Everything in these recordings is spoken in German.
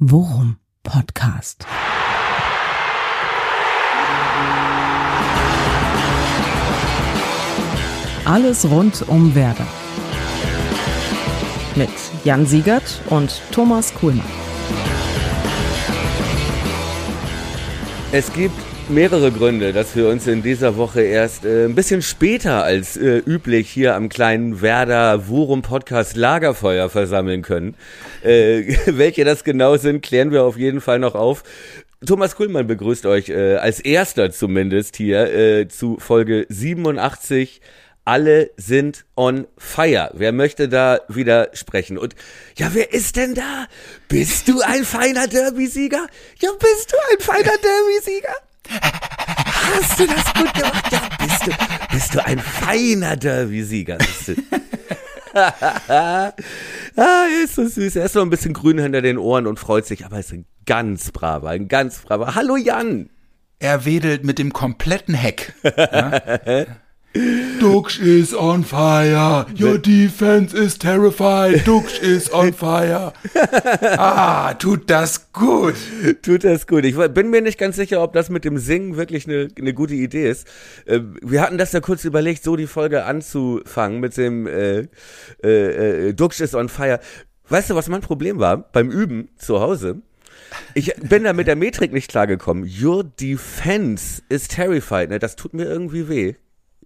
Worum Podcast. Alles rund um Werder. Mit Jan Siegert und Thomas Kuhlmann. Es gibt mehrere Gründe, dass wir uns in dieser Woche erst äh, ein bisschen später als äh, üblich hier am kleinen Werder Worum Podcast Lagerfeuer versammeln können. Äh, welche das genau sind, klären wir auf jeden Fall noch auf. Thomas Kuhlmann begrüßt euch äh, als erster zumindest hier äh, zu Folge 87 alle sind on fire. Wer möchte da widersprechen? Und ja, wer ist denn da? Bist du ein feiner Derby-Sieger? Ja, bist du ein feiner Derby-Sieger? Hast du das gut gemacht? Ja, bist du, bist du ein feiner Derby-Sieger? ah, ist so süß. Er ist noch ein bisschen grün hinter den Ohren und freut sich, aber er ist ein ganz braver, ein ganz braver. Hallo Jan! Er wedelt mit dem kompletten Heck. Ja? Dux is on fire. Your defense is terrified. Dux is on fire. Ah, tut das gut. Tut das gut. Ich bin mir nicht ganz sicher, ob das mit dem Singen wirklich eine, eine gute Idee ist. Äh, wir hatten das ja kurz überlegt, so die Folge anzufangen mit dem äh, äh, äh, Dux is on fire. Weißt du, was mein Problem war beim Üben zu Hause? Ich bin da mit der Metrik nicht klargekommen. Your defense is terrified. Ne, das tut mir irgendwie weh.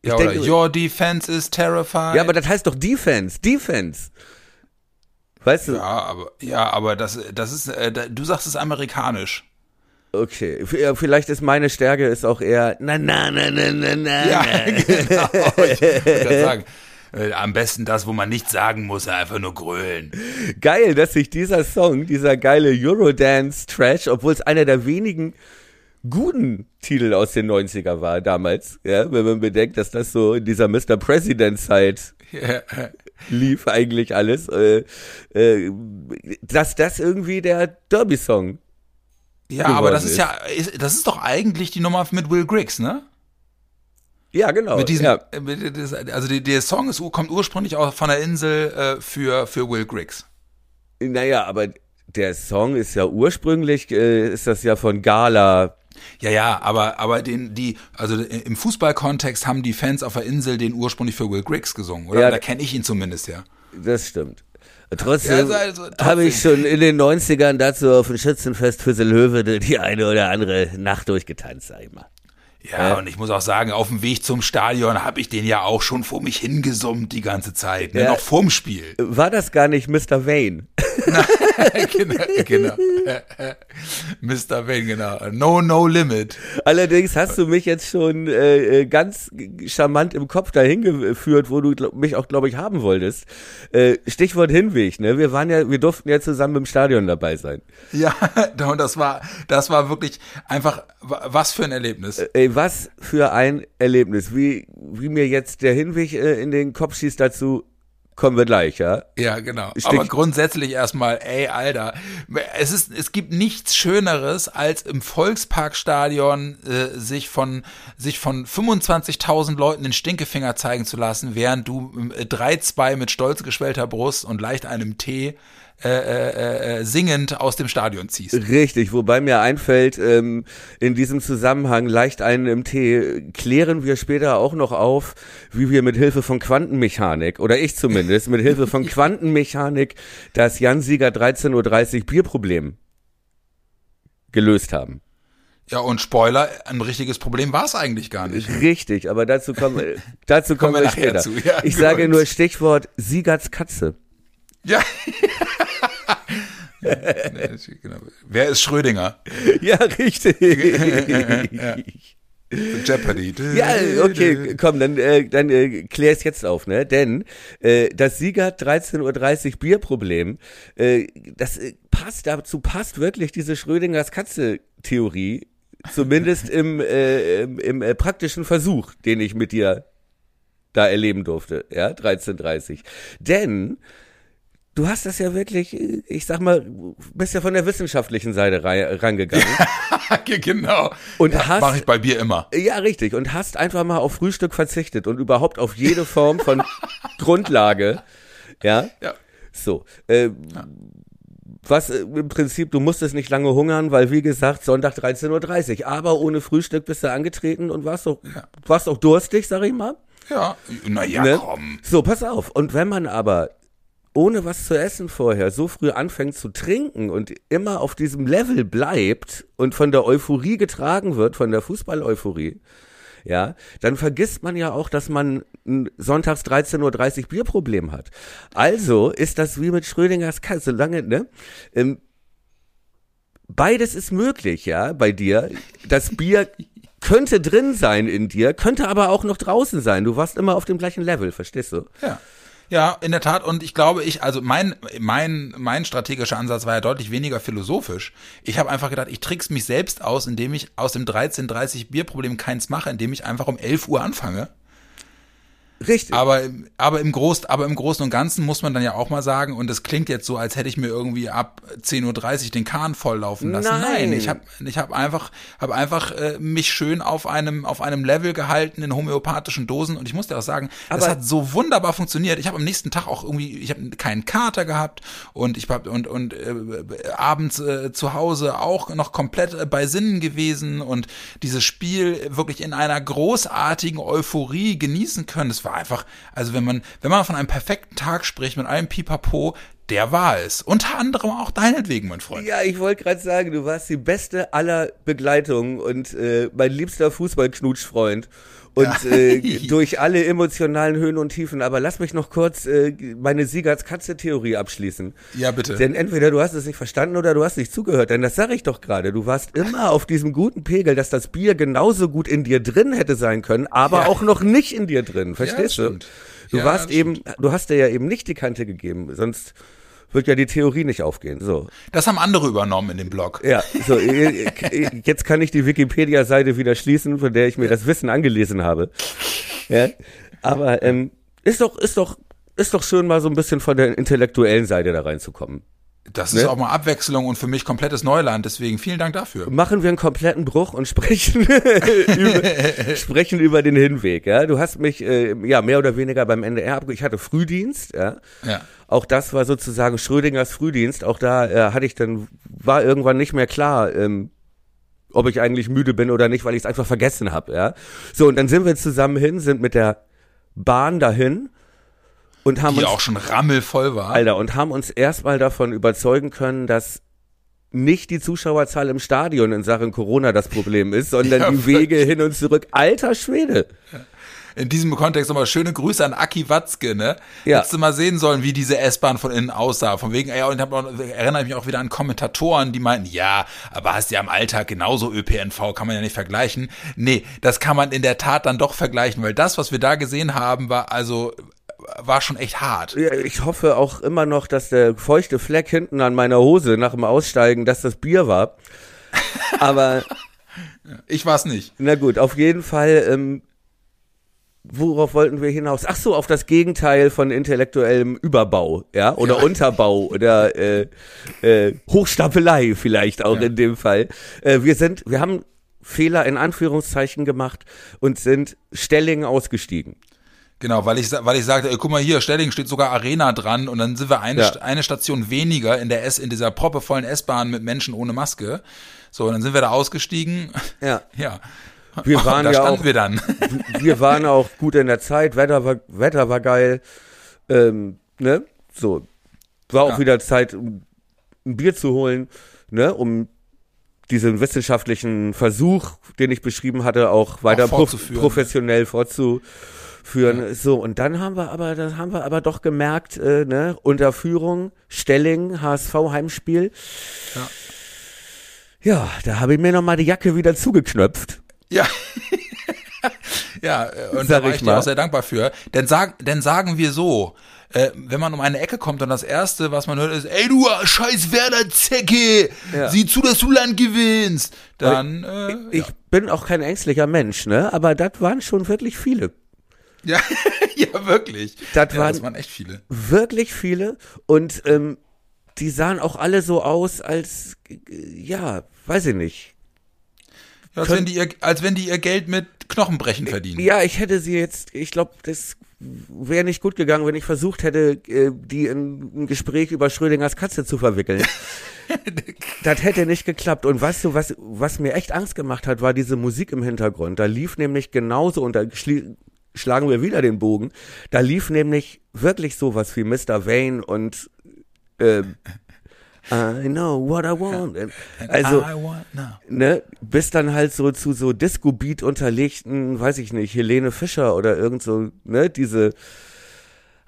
Ja, oder denke, Your defense is terrified. Ja, aber das heißt doch Defense, Defense. Weißt du? Ja, aber, ja, aber das, das ist, äh, du sagst es amerikanisch. Okay, vielleicht ist meine Stärke ist auch eher na na na na na na. Ja, genau. Ich würde sagen, äh, am besten das, wo man nichts sagen muss, einfach nur grölen. Geil, dass sich dieser Song, dieser geile Eurodance-Trash, obwohl es einer der wenigen guten Titel aus den 90er war damals, ja, wenn man bedenkt, dass das so in dieser Mr. President-Zeit yeah. lief eigentlich alles, äh, äh, dass das irgendwie der Derby-Song Ja, aber das ist, ist ja, das ist doch eigentlich die Nummer mit Will Griggs, ne? Ja, genau. Mit diesem, ja. also die, der Song ist, kommt ursprünglich auch von der Insel äh, für, für Will Griggs. Naja, aber der Song ist ja ursprünglich, äh, ist das ja von Gala ja, ja, aber, aber den, die, also im Fußballkontext haben die Fans auf der Insel den ursprünglich für Will Griggs gesungen, oder? Ja, da kenne ich ihn zumindest, ja. Das stimmt. Trotzdem ja, also, also, habe ich schon in den 90ern dazu auf dem Schützenfest für Löwe die eine oder andere Nacht durchgetanzt, sag ich mal. Ja, ja, und ich muss auch sagen, auf dem Weg zum Stadion habe ich den ja auch schon vor mich hingesummt die ganze Zeit, ne? ja. noch vorm Spiel. War das gar nicht Mr. Wayne? genau, genau. Mr. Wayne, genau. No, no limit. Allerdings hast du mich jetzt schon äh, äh ganz charmant im Kopf dahin geführt, wo du glaub, mich auch, glaube ich, haben wolltest. Äh, Stichwort Hinweg, ne? Wir waren ja, wir durften ja zusammen im Stadion dabei sein. Ja, und das war, das war wirklich einfach, was für ein Erlebnis. Äh, ey, was für ein Erlebnis. Wie, wie mir jetzt der Hinweg äh, in den Kopf schießt dazu, kommen wir gleich, ja? Ja, genau. Stich Aber grundsätzlich erstmal, ey, Alter, es ist, es gibt nichts Schöneres, als im Volksparkstadion äh, sich von sich von 25.000 Leuten den Stinkefinger zeigen zu lassen, während du äh, 3-2 mit stolz geschwellter Brust und leicht einem Tee äh, äh, äh, singend aus dem Stadion ziehst. Richtig, wobei mir einfällt, ähm, in diesem Zusammenhang leicht einen im Tee, klären wir später auch noch auf, wie wir mit Hilfe von Quantenmechanik, oder ich zumindest, mit Hilfe von Quantenmechanik das Jan-Sieger 13.30 Uhr Bierproblem gelöst haben. Ja, und Spoiler, ein richtiges Problem war es eigentlich gar nicht. Richtig, aber dazu kommen, dazu kommen, kommen wir, später. Zu. Ja, ich gut. sage nur Stichwort Siegerts Katze. Ja. genau. Wer ist Schrödinger? Ja, richtig. ja. Jeopardy. Ja, okay, komm, dann, äh, dann äh, klär es jetzt auf, ne? Denn äh, das Sieger 13.30 Uhr Bierproblem, äh, das äh, passt, dazu passt wirklich diese Schrödingers Katze-Theorie, zumindest im, äh, im, im äh, praktischen Versuch, den ich mit dir da erleben durfte, ja, 13.30. Denn du hast das ja wirklich, ich sag mal, bist ja von der wissenschaftlichen Seite rangegangen. genau. Und ja, hast. Mach ich bei Bier immer. Ja, richtig. Und hast einfach mal auf Frühstück verzichtet und überhaupt auf jede Form von Grundlage. Ja. Ja. So. Äh, ja. was äh, im Prinzip, du musstest nicht lange hungern, weil wie gesagt, Sonntag 13.30 Uhr. Aber ohne Frühstück bist du angetreten und warst auch, Ja. warst auch durstig, sag ich mal. Ja, naja, Ne? komm. So, pass auf. Und wenn man aber ohne was zu essen vorher so früh anfängt zu trinken und immer auf diesem Level bleibt und von der Euphorie getragen wird, von der Fußball-Euphorie, ja, dann vergisst man ja auch, dass man ein sonntags 13.30 Uhr Bierproblem hat. Also ist das wie mit Schrödingers Katze, solange, ne? Ähm, beides ist möglich, ja, bei dir. Das Bier könnte drin sein in dir, könnte aber auch noch draußen sein. Du warst immer auf dem gleichen Level, verstehst du? Ja. Ja, in der Tat. Und ich glaube, ich, also mein, mein, mein strategischer Ansatz war ja deutlich weniger philosophisch. Ich habe einfach gedacht, ich trick's mich selbst aus, indem ich aus dem 13:30 Bierproblem keins mache, indem ich einfach um 11 Uhr anfange. Richtig. Aber, aber, im Groß, aber im Großen und Ganzen muss man dann ja auch mal sagen, und es klingt jetzt so, als hätte ich mir irgendwie ab 10.30 Uhr den Kahn volllaufen lassen. Nein. ich habe ich hab einfach, hab einfach äh, mich schön auf einem, auf einem Level gehalten in homöopathischen Dosen. Und ich muss dir auch sagen, das Aber- hat so wunderbar funktioniert. Ich habe am nächsten Tag auch irgendwie, ich habe keinen Kater gehabt und ich hab, und, und äh, abends äh, zu Hause auch noch komplett äh, bei Sinnen gewesen und dieses Spiel wirklich in einer großartigen Euphorie genießen können. Es war einfach, also wenn man, wenn man von einem perfekten Tag spricht mit allem Pipapo, der war es. Unter anderem auch deinetwegen, mein Freund. ja, ich wollte gerade sagen, du warst die beste aller Begleitungen und äh, mein liebster Fußballknutschfreund. Und Ja. äh, durch alle emotionalen Höhen und Tiefen. Aber lass mich noch kurz äh, meine Siegerts-Katze-Theorie abschließen. Ja, bitte. Denn entweder du hast es nicht verstanden oder du hast nicht zugehört. Denn das sage ich doch gerade. Du warst immer auf diesem guten Pegel, dass das Bier genauso gut in dir drin hätte sein können, aber Ja. auch noch nicht in dir drin. Verstehst du? stimmt. Du Ja, warst eben, du hast dir ja eben nicht die Kante gegeben, sonst wird ja die Theorie nicht aufgehen. So. Das haben andere übernommen in dem Blog. Ja, so, jetzt kann ich die Wikipedia-Seite wieder schließen, von der ich mir das Wissen angelesen habe. Ja, aber ähm, ist doch, ist doch, ist doch schön, mal so ein bisschen von der intellektuellen Seite da reinzukommen. Das ist Ne? auch mal Abwechslung und für mich komplettes Neuland. Deswegen vielen Dank dafür. Machen wir einen kompletten Bruch und sprechen über, sprechen über den Hinweg. Ja, du hast mich äh, ja mehr oder weniger beim NDR abge Ich hatte Frühdienst. Ja. Ja. Auch das war sozusagen Schrödingers Frühdienst. Auch da äh, hatte ich dann war irgendwann nicht mehr klar. Ähm, ob ich eigentlich müde bin oder nicht, weil ich es einfach vergessen habe, ja. So, und dann sind wir zusammen hin, sind mit der Bahn dahin und haben Die uns auch schon rammelvoll war. Alter, und haben uns erstmal davon überzeugen können, dass nicht die Zuschauerzahl im Stadion in Sachen Corona das Problem ist, sondern Ja, die Wege hin und zurück. Alter Schwede. In diesem Kontext nochmal schöne Grüße an Aki Watzke, ne? Ja. Hättest du mal sehen sollen, wie diese S-Bahn von innen aussah. Von wegen, ey, und ich hab erinnere ich mich auch wieder an Kommentatoren, die meinten, ja, aber hast ja im Alltag genauso ÖPNV, kann man ja nicht vergleichen. Nee, das kann man in der Tat dann doch vergleichen, weil das, was wir da gesehen haben, war also, war schon echt hart. Ich hoffe auch immer noch, dass der feuchte Fleck hinten an meiner Hose nach dem Aussteigen, dass das Bier war. Aber Ich war's nicht. Na gut, auf jeden Fall, ähm, worauf wollten wir hinaus? Ach so, auf das Gegenteil von intellektuellem Überbau, ja, oder Ja. Unterbau oder äh, äh, Hochstapelei vielleicht auch Ja. in dem Fall. Äh, wir sind, wir haben Fehler in Anführungszeichen gemacht und sind Stellingen ausgestiegen. Genau, weil ich, weil ich sagte, ey, guck mal hier, Stelling steht sogar Arena dran und dann sind wir eine, Ja. Eine Station weniger in der S, in dieser proppevollen S-Bahn mit Menschen ohne Maske. So, und dann sind wir da ausgestiegen. Ja. Ja. Wir waren da ja standen auch- wir dann. wir waren auch gut in der Zeit, Wetter war, Wetter war geil, ähm, ne, so. War auch Ja. wieder Zeit, um ein Bier zu holen, ne, um diesen wissenschaftlichen Versuch, den ich beschrieben hatte, auch weiter prof fortzuführen. professionell fortzuführen. So, und dann haben wir aber, dann haben wir aber doch gemerkt, äh, ne, Unterführung, Stelling, HSV Heimspiel. Ja. Ja, da habe ich mir noch mal die Jacke wieder zugeknöpft. Ja. ja, äh, und Sag da war ich ich dir auch sehr dankbar für. Denn, sag, denn sagen wir so, äh, wenn man um eine Ecke kommt und das Erste, was man hört, ist, ey du scheiß Werder-Zecke, Ja. sieh zu, dass du Land gewinnst, dann, äh, Ich bin auch kein ängstlicher Mensch, ne? Aber das waren schon wirklich viele. Ja, ja, wirklich. Das ja, waren- das waren echt viele. Wirklich viele. Und ähm, die sahen auch alle so aus, als, äh, ja, weiß ich nicht. Ja, als, wenn die ihr, als wenn die ihr Geld mit Knochenbrechen verdienen. Ja, ich hätte sie jetzt, ich glaube, das wäre nicht gut gegangen, wenn ich versucht hätte, äh, die in ein Gespräch über Schrödingers Katze zu verwickeln. das hätte nicht geklappt. Und weißt du, was, was mir echt Angst gemacht hat, war diese Musik im Hintergrund. Da lief nämlich genauso, und da schlagen wir wieder den Bogen, da lief nämlich wirklich sowas wie Mr. Vane und äh, I know what I want. Also, want ne, bis dann halt so zu so Disco-Beat unterlegten, weiß ich nicht, Helene Fischer oder irgend so, ne, diese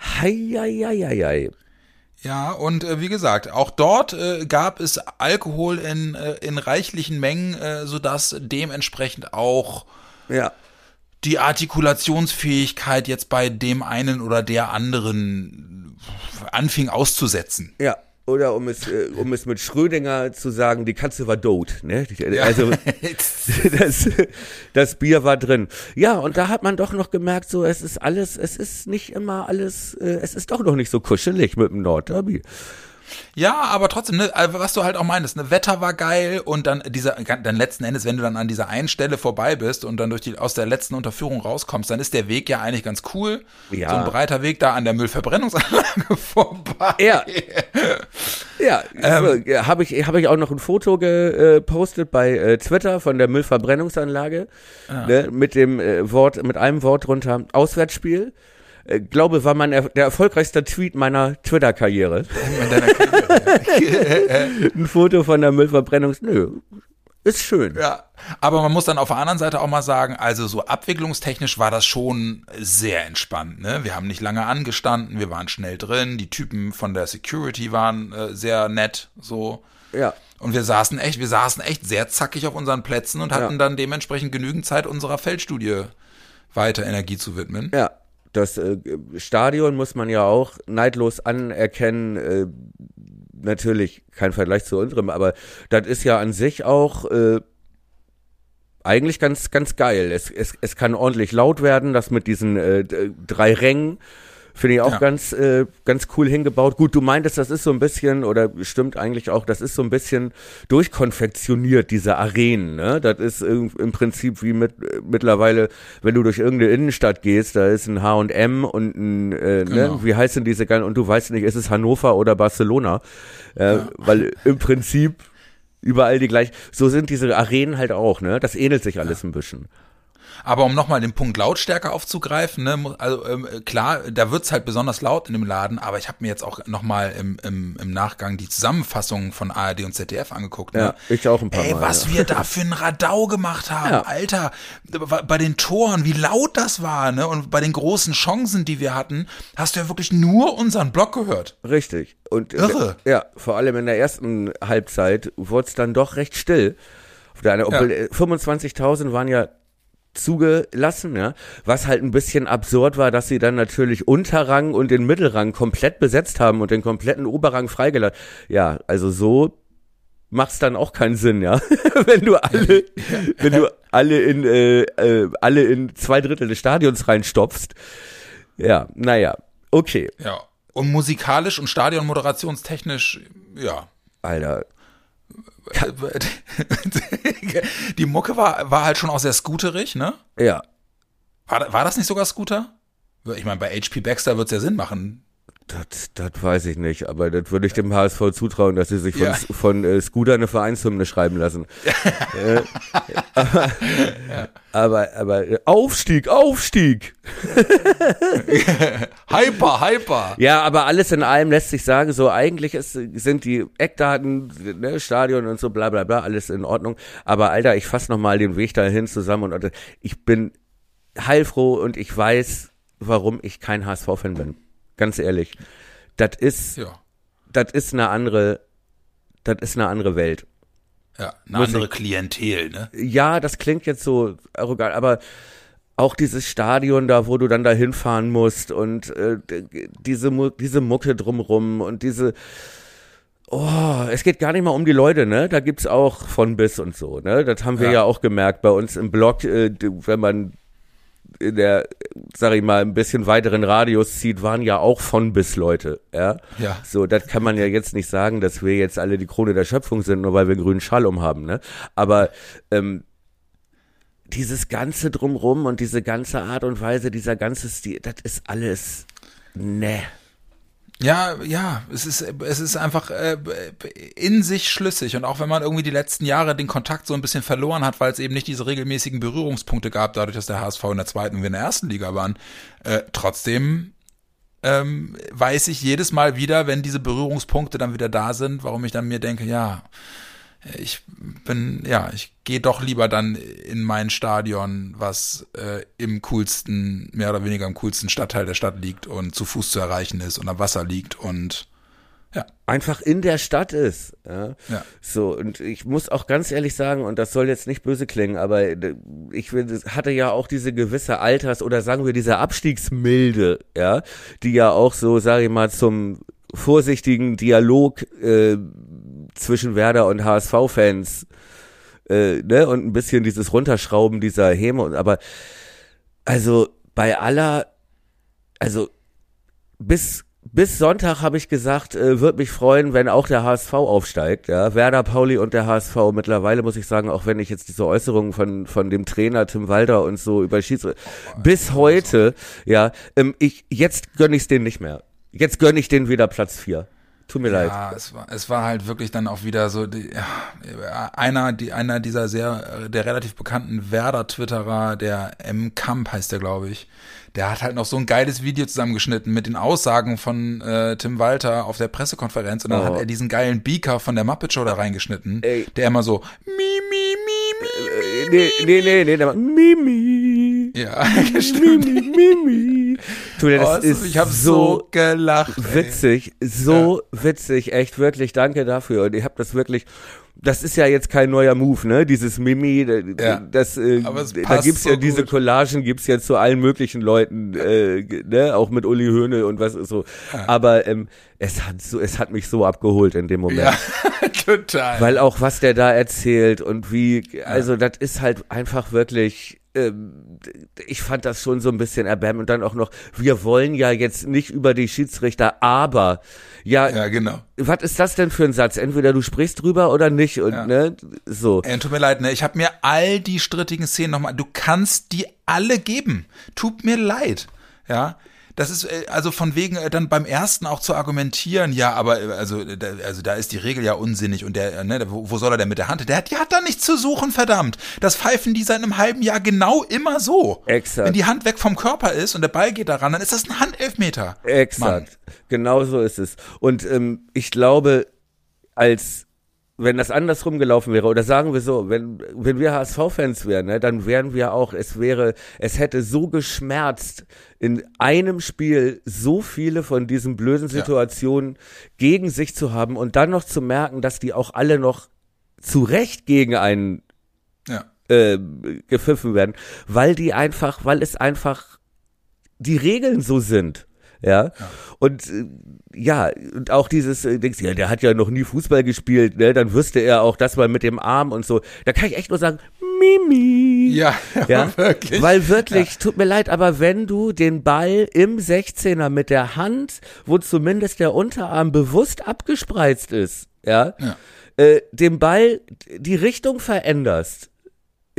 Hei, hei, hei, hei, hei. Ja, und äh, wie gesagt, auch dort äh, gab es Alkohol in, äh, in reichlichen Mengen, äh, sodass dementsprechend auch ja. Die Artikulationsfähigkeit jetzt bei dem einen oder der anderen anfing auszusetzen. Ja, oder um es, äh, um es mit Schrödinger zu sagen, die Katze war tot. Ne? Also das, das Bier war drin. Ja, und da hat man doch noch gemerkt, so es ist alles, es ist nicht immer alles, äh, es ist doch noch nicht so kuschelig mit dem Nordderby. Ja, aber trotzdem, ne, also was du halt auch meinst, ne, Wetter war geil und dann dieser, dann letzten Endes, wenn du dann an dieser einen Stelle vorbei bist und dann durch die, aus der letzten Unterführung rauskommst, dann ist der Weg ja eigentlich ganz cool. Ja. So ein breiter Weg da an der Müllverbrennungsanlage vorbei. Ja. Ja, ähm, so, habe ich, hab ich auch noch ein Foto gepostet bei äh, Twitter von der Müllverbrennungsanlage, ja. ne, mit dem äh, Wort, mit einem Wort drunter, Auswärtsspiel äh, glaube, war mein der erfolgreichste Tweet meiner Twitter-Karriere. Ein Foto von der Müllverbrennung. Nö, ist schön. Ja, aber man muss dann auf der anderen Seite auch mal sagen, also so abwicklungstechnisch war das schon sehr entspannt. Ne? Wir haben nicht lange angestanden, wir waren schnell drin, die Typen von der Security waren äh, sehr nett, so. Ja. Und wir saßen echt, wir saßen echt sehr zackig auf unseren Plätzen und hatten ja. dann dementsprechend genügend Zeit, unserer Feldstudie weiter Energie zu widmen. Ja, das äh, Stadion muss man ja auch neidlos anerkennen. Äh, natürlich kein Vergleich zu unserem, aber das ist ja an sich auch äh, eigentlich ganz, ganz geil. Es, es, es kann ordentlich laut werden, das mit diesen äh, drei Rängen. Finde ich auch ja. ganz, äh, ganz cool hingebaut. Gut, du meintest, das ist so ein bisschen, oder stimmt eigentlich auch, das ist so ein bisschen durchkonfektioniert, diese Arenen. Ne? Das ist im, Prinzip wie mit mittlerweile, wenn du durch irgendeine Innenstadt gehst, da ist ein H&M und ein, äh, ne? genau. ne? wie heißen diese ganzen, und du weißt nicht, ist es Hannover oder Barcelona? Äh, ja. Weil im Prinzip überall die gleich, so sind diese Arenen halt auch, ne? Das ähnelt sich alles ja. ein bisschen. Aber um nochmal den Punkt Lautstärke aufzugreifen, ne, also ähm, klar, da wird's halt besonders laut in dem Laden, aber ich habe mir jetzt auch nochmal im, im, im Nachgang die Zusammenfassung von ARD und ZDF angeguckt. Ne? Ja, ich auch ein paar Ey, Mal. was ja. wir da für ein Radau gemacht haben, ja. Alter, bei den Toren, wie laut das war, ne? Und bei den großen Chancen, die wir hatten, hast du ja wirklich nur unseren Block gehört. Richtig. Und Irre. Ja, vor allem in der ersten Halbzeit wurde es dann doch recht still. Obwohl ja. 25.000 waren ja zugelassen, ja, was halt ein bisschen absurd war, dass sie dann natürlich Unterrang und den Mittelrang komplett besetzt haben und den kompletten Oberrang freigelassen. Ja, also so macht's dann auch keinen Sinn, ja, wenn du alle, wenn du alle in äh, äh, alle in zwei Drittel des Stadions reinstopfst. Ja, naja, okay. Ja. Und musikalisch und stadionmoderationstechnisch, ja. Alter, die Mucke war, war halt schon auch sehr scooterig, ne? Ja. War, war das nicht sogar Scooter? Ich meine, bei HP Baxter wird es ja Sinn machen. Das, das weiß ich nicht, aber das würde ich dem HSV zutrauen, dass sie sich von, ja. von äh, Scooter eine Vereinshymne schreiben lassen. äh, aber, ja. aber, aber äh, Aufstieg, Aufstieg! hyper, hyper! Ja, aber alles in allem lässt sich sagen, so eigentlich ist, sind die Eckdaten, ne, Stadion und so, bla bla bla, alles in Ordnung. Aber Alter, ich fasse nochmal den Weg dahin zusammen und ich bin heilfroh und ich weiß, warum ich kein HSV-Fan bin. Ganz ehrlich. Das ist, ja. das ist eine andere, das ist eine andere Welt. Ja, eine Muss andere ich, Klientel, ne? Ja, das klingt jetzt so arrogant, aber auch dieses Stadion da, wo du dann da hinfahren musst und äh, diese, diese Mucke drumrum und diese, Oh, es geht gar nicht mal um die Leute, ne? Da gibt's auch von bis und so, ne? Das haben wir ja, ja auch gemerkt bei uns im Blog, äh, wenn man in der, sag ich mal, ein bisschen weiteren Radius zieht, waren ja auch von bis Leute, ja. Ja. So, das kann man ja jetzt nicht sagen, dass wir jetzt alle die Krone der Schöpfung sind, nur weil wir einen grünen Schall umhaben, ne? Aber ähm, dieses ganze Drumrum und diese ganze Art und Weise, dieser ganze Stil, das ist alles, ne. Ja, ja, es ist, es ist einfach äh, in sich schlüssig. Und auch wenn man irgendwie die letzten Jahre den Kontakt so ein bisschen verloren hat, weil es eben nicht diese regelmäßigen Berührungspunkte gab, dadurch, dass der HSV in der zweiten und wir in der ersten Liga waren, äh, trotzdem ähm, weiß ich jedes Mal wieder, wenn diese Berührungspunkte dann wieder da sind, warum ich dann mir denke, ja, ich bin, ja, ich gehe doch lieber dann in mein Stadion, was äh, im coolsten, mehr oder weniger im coolsten Stadtteil der Stadt liegt und zu Fuß zu erreichen ist und am Wasser liegt und ja. Einfach in der Stadt ist. Ja. Ja. So, und ich muss auch ganz ehrlich sagen, und das soll jetzt nicht böse klingen, aber ich hatte ja auch diese gewisse Alters- oder sagen wir diese Abstiegsmilde, ja, die ja auch so, sage ich mal, zum vorsichtigen Dialog äh, zwischen Werder und HSV-Fans äh, ne, und ein bisschen dieses Runterschrauben dieser Häme. Aber also bei aller, also bis bis Sonntag habe ich gesagt, äh, würde mich freuen, wenn auch der HSV aufsteigt. Ja, Werder, Pauli und der HSV. Mittlerweile muss ich sagen, auch wenn ich jetzt diese Äußerungen von von dem Trainer Tim Walter und so über Schiedsrichter bis heute, ja, ähm, ich jetzt gönn ich's denen nicht mehr. Jetzt gönn ich denen wieder Platz vier. Tut mir ja, leid. Ja, es war, es war halt wirklich dann auch wieder so, die, einer, die, einer dieser sehr, der relativ bekannten Werder-Twitterer, der M. Kamp heißt der, glaube ich, der hat halt noch so ein geiles Video zusammengeschnitten mit den Aussagen von äh, Tim Walter auf der Pressekonferenz und dann Oh. hat er diesen geilen Beaker von der Muppet Show da reingeschnitten, Ey. der immer so mi, mi, mi, mi, Äh, nee, nee, nee, nee, der macht Mimi. ja, stimmt. Mimi, Mimi. Dir, das Oh, ist ich habe so gelacht. ey. witzig, so witzig, echt wirklich, danke dafür. Und ich habe das wirklich, das ist ja jetzt kein neuer Move, ne? Dieses Mimi, Ja. das, äh, da gibt's so ja diese gut. Collagen, gibt's ja zu allen möglichen Leuten, äh, ne? Auch mit Uli Höhne und was ist so. Aber ähm, es hat so, es hat mich so abgeholt in dem Moment. Ja, total. Weil auch was der da erzählt und wie, also das ist halt einfach wirklich, ich fand das schon so ein bisschen erbärmlich. Und dann auch noch, wir wollen ja jetzt nicht über die Schiedsrichter, aber ja, ja, genau. was ist das denn für ein Satz? Entweder du sprichst drüber oder nicht und Ja. ne, so. Ey, tut mir leid, ne? Ich habe mir all die strittigen Szenen nochmal. Du kannst die alle geben. Tut mir leid. Ja. Das ist äh, also von wegen äh, dann beim ersten auch zu argumentieren, ja, aber äh, also da, also da ist die Regel ja unsinnig und der, ne, wo, wo soll er denn mit der Hand? Der hat, die hat da nichts zu suchen, verdammt. Das pfeifen die seit einem halben Jahr genau immer so. Exakt. Wenn die Hand weg vom Körper ist und der Ball geht daran, dann ist das ein Handelfmeter. Exakt. Genau so ist es. Und ähm, ich glaube, als wenn das andersrum gelaufen wäre, oder sagen wir so, wenn, wenn wir HSV-Fans wären, ne, dann wären wir auch, es wäre, es hätte so geschmerzt, in einem Spiel so viele von diesen blöden Situationen gegen sich zu haben und dann noch zu merken, dass die auch alle noch zu Recht gegen einen Ja. äh, gepfiffen werden, weil die einfach, weil es einfach die Regeln so sind. Ja. Und äh, ja, und auch dieses, äh, denkst, ja, der hat ja noch nie Fußball gespielt, ne? Dann wüsste er auch das mal mit dem Arm und so. Da kann ich echt nur sagen, Mimi. Ja, Ja, wirklich. Weil wirklich, tut mir leid, aber wenn du den Ball im 16er mit der Hand, wo zumindest der Unterarm bewusst abgespreizt ist, ja, Ja. äh, dem Ball die Richtung veränderst,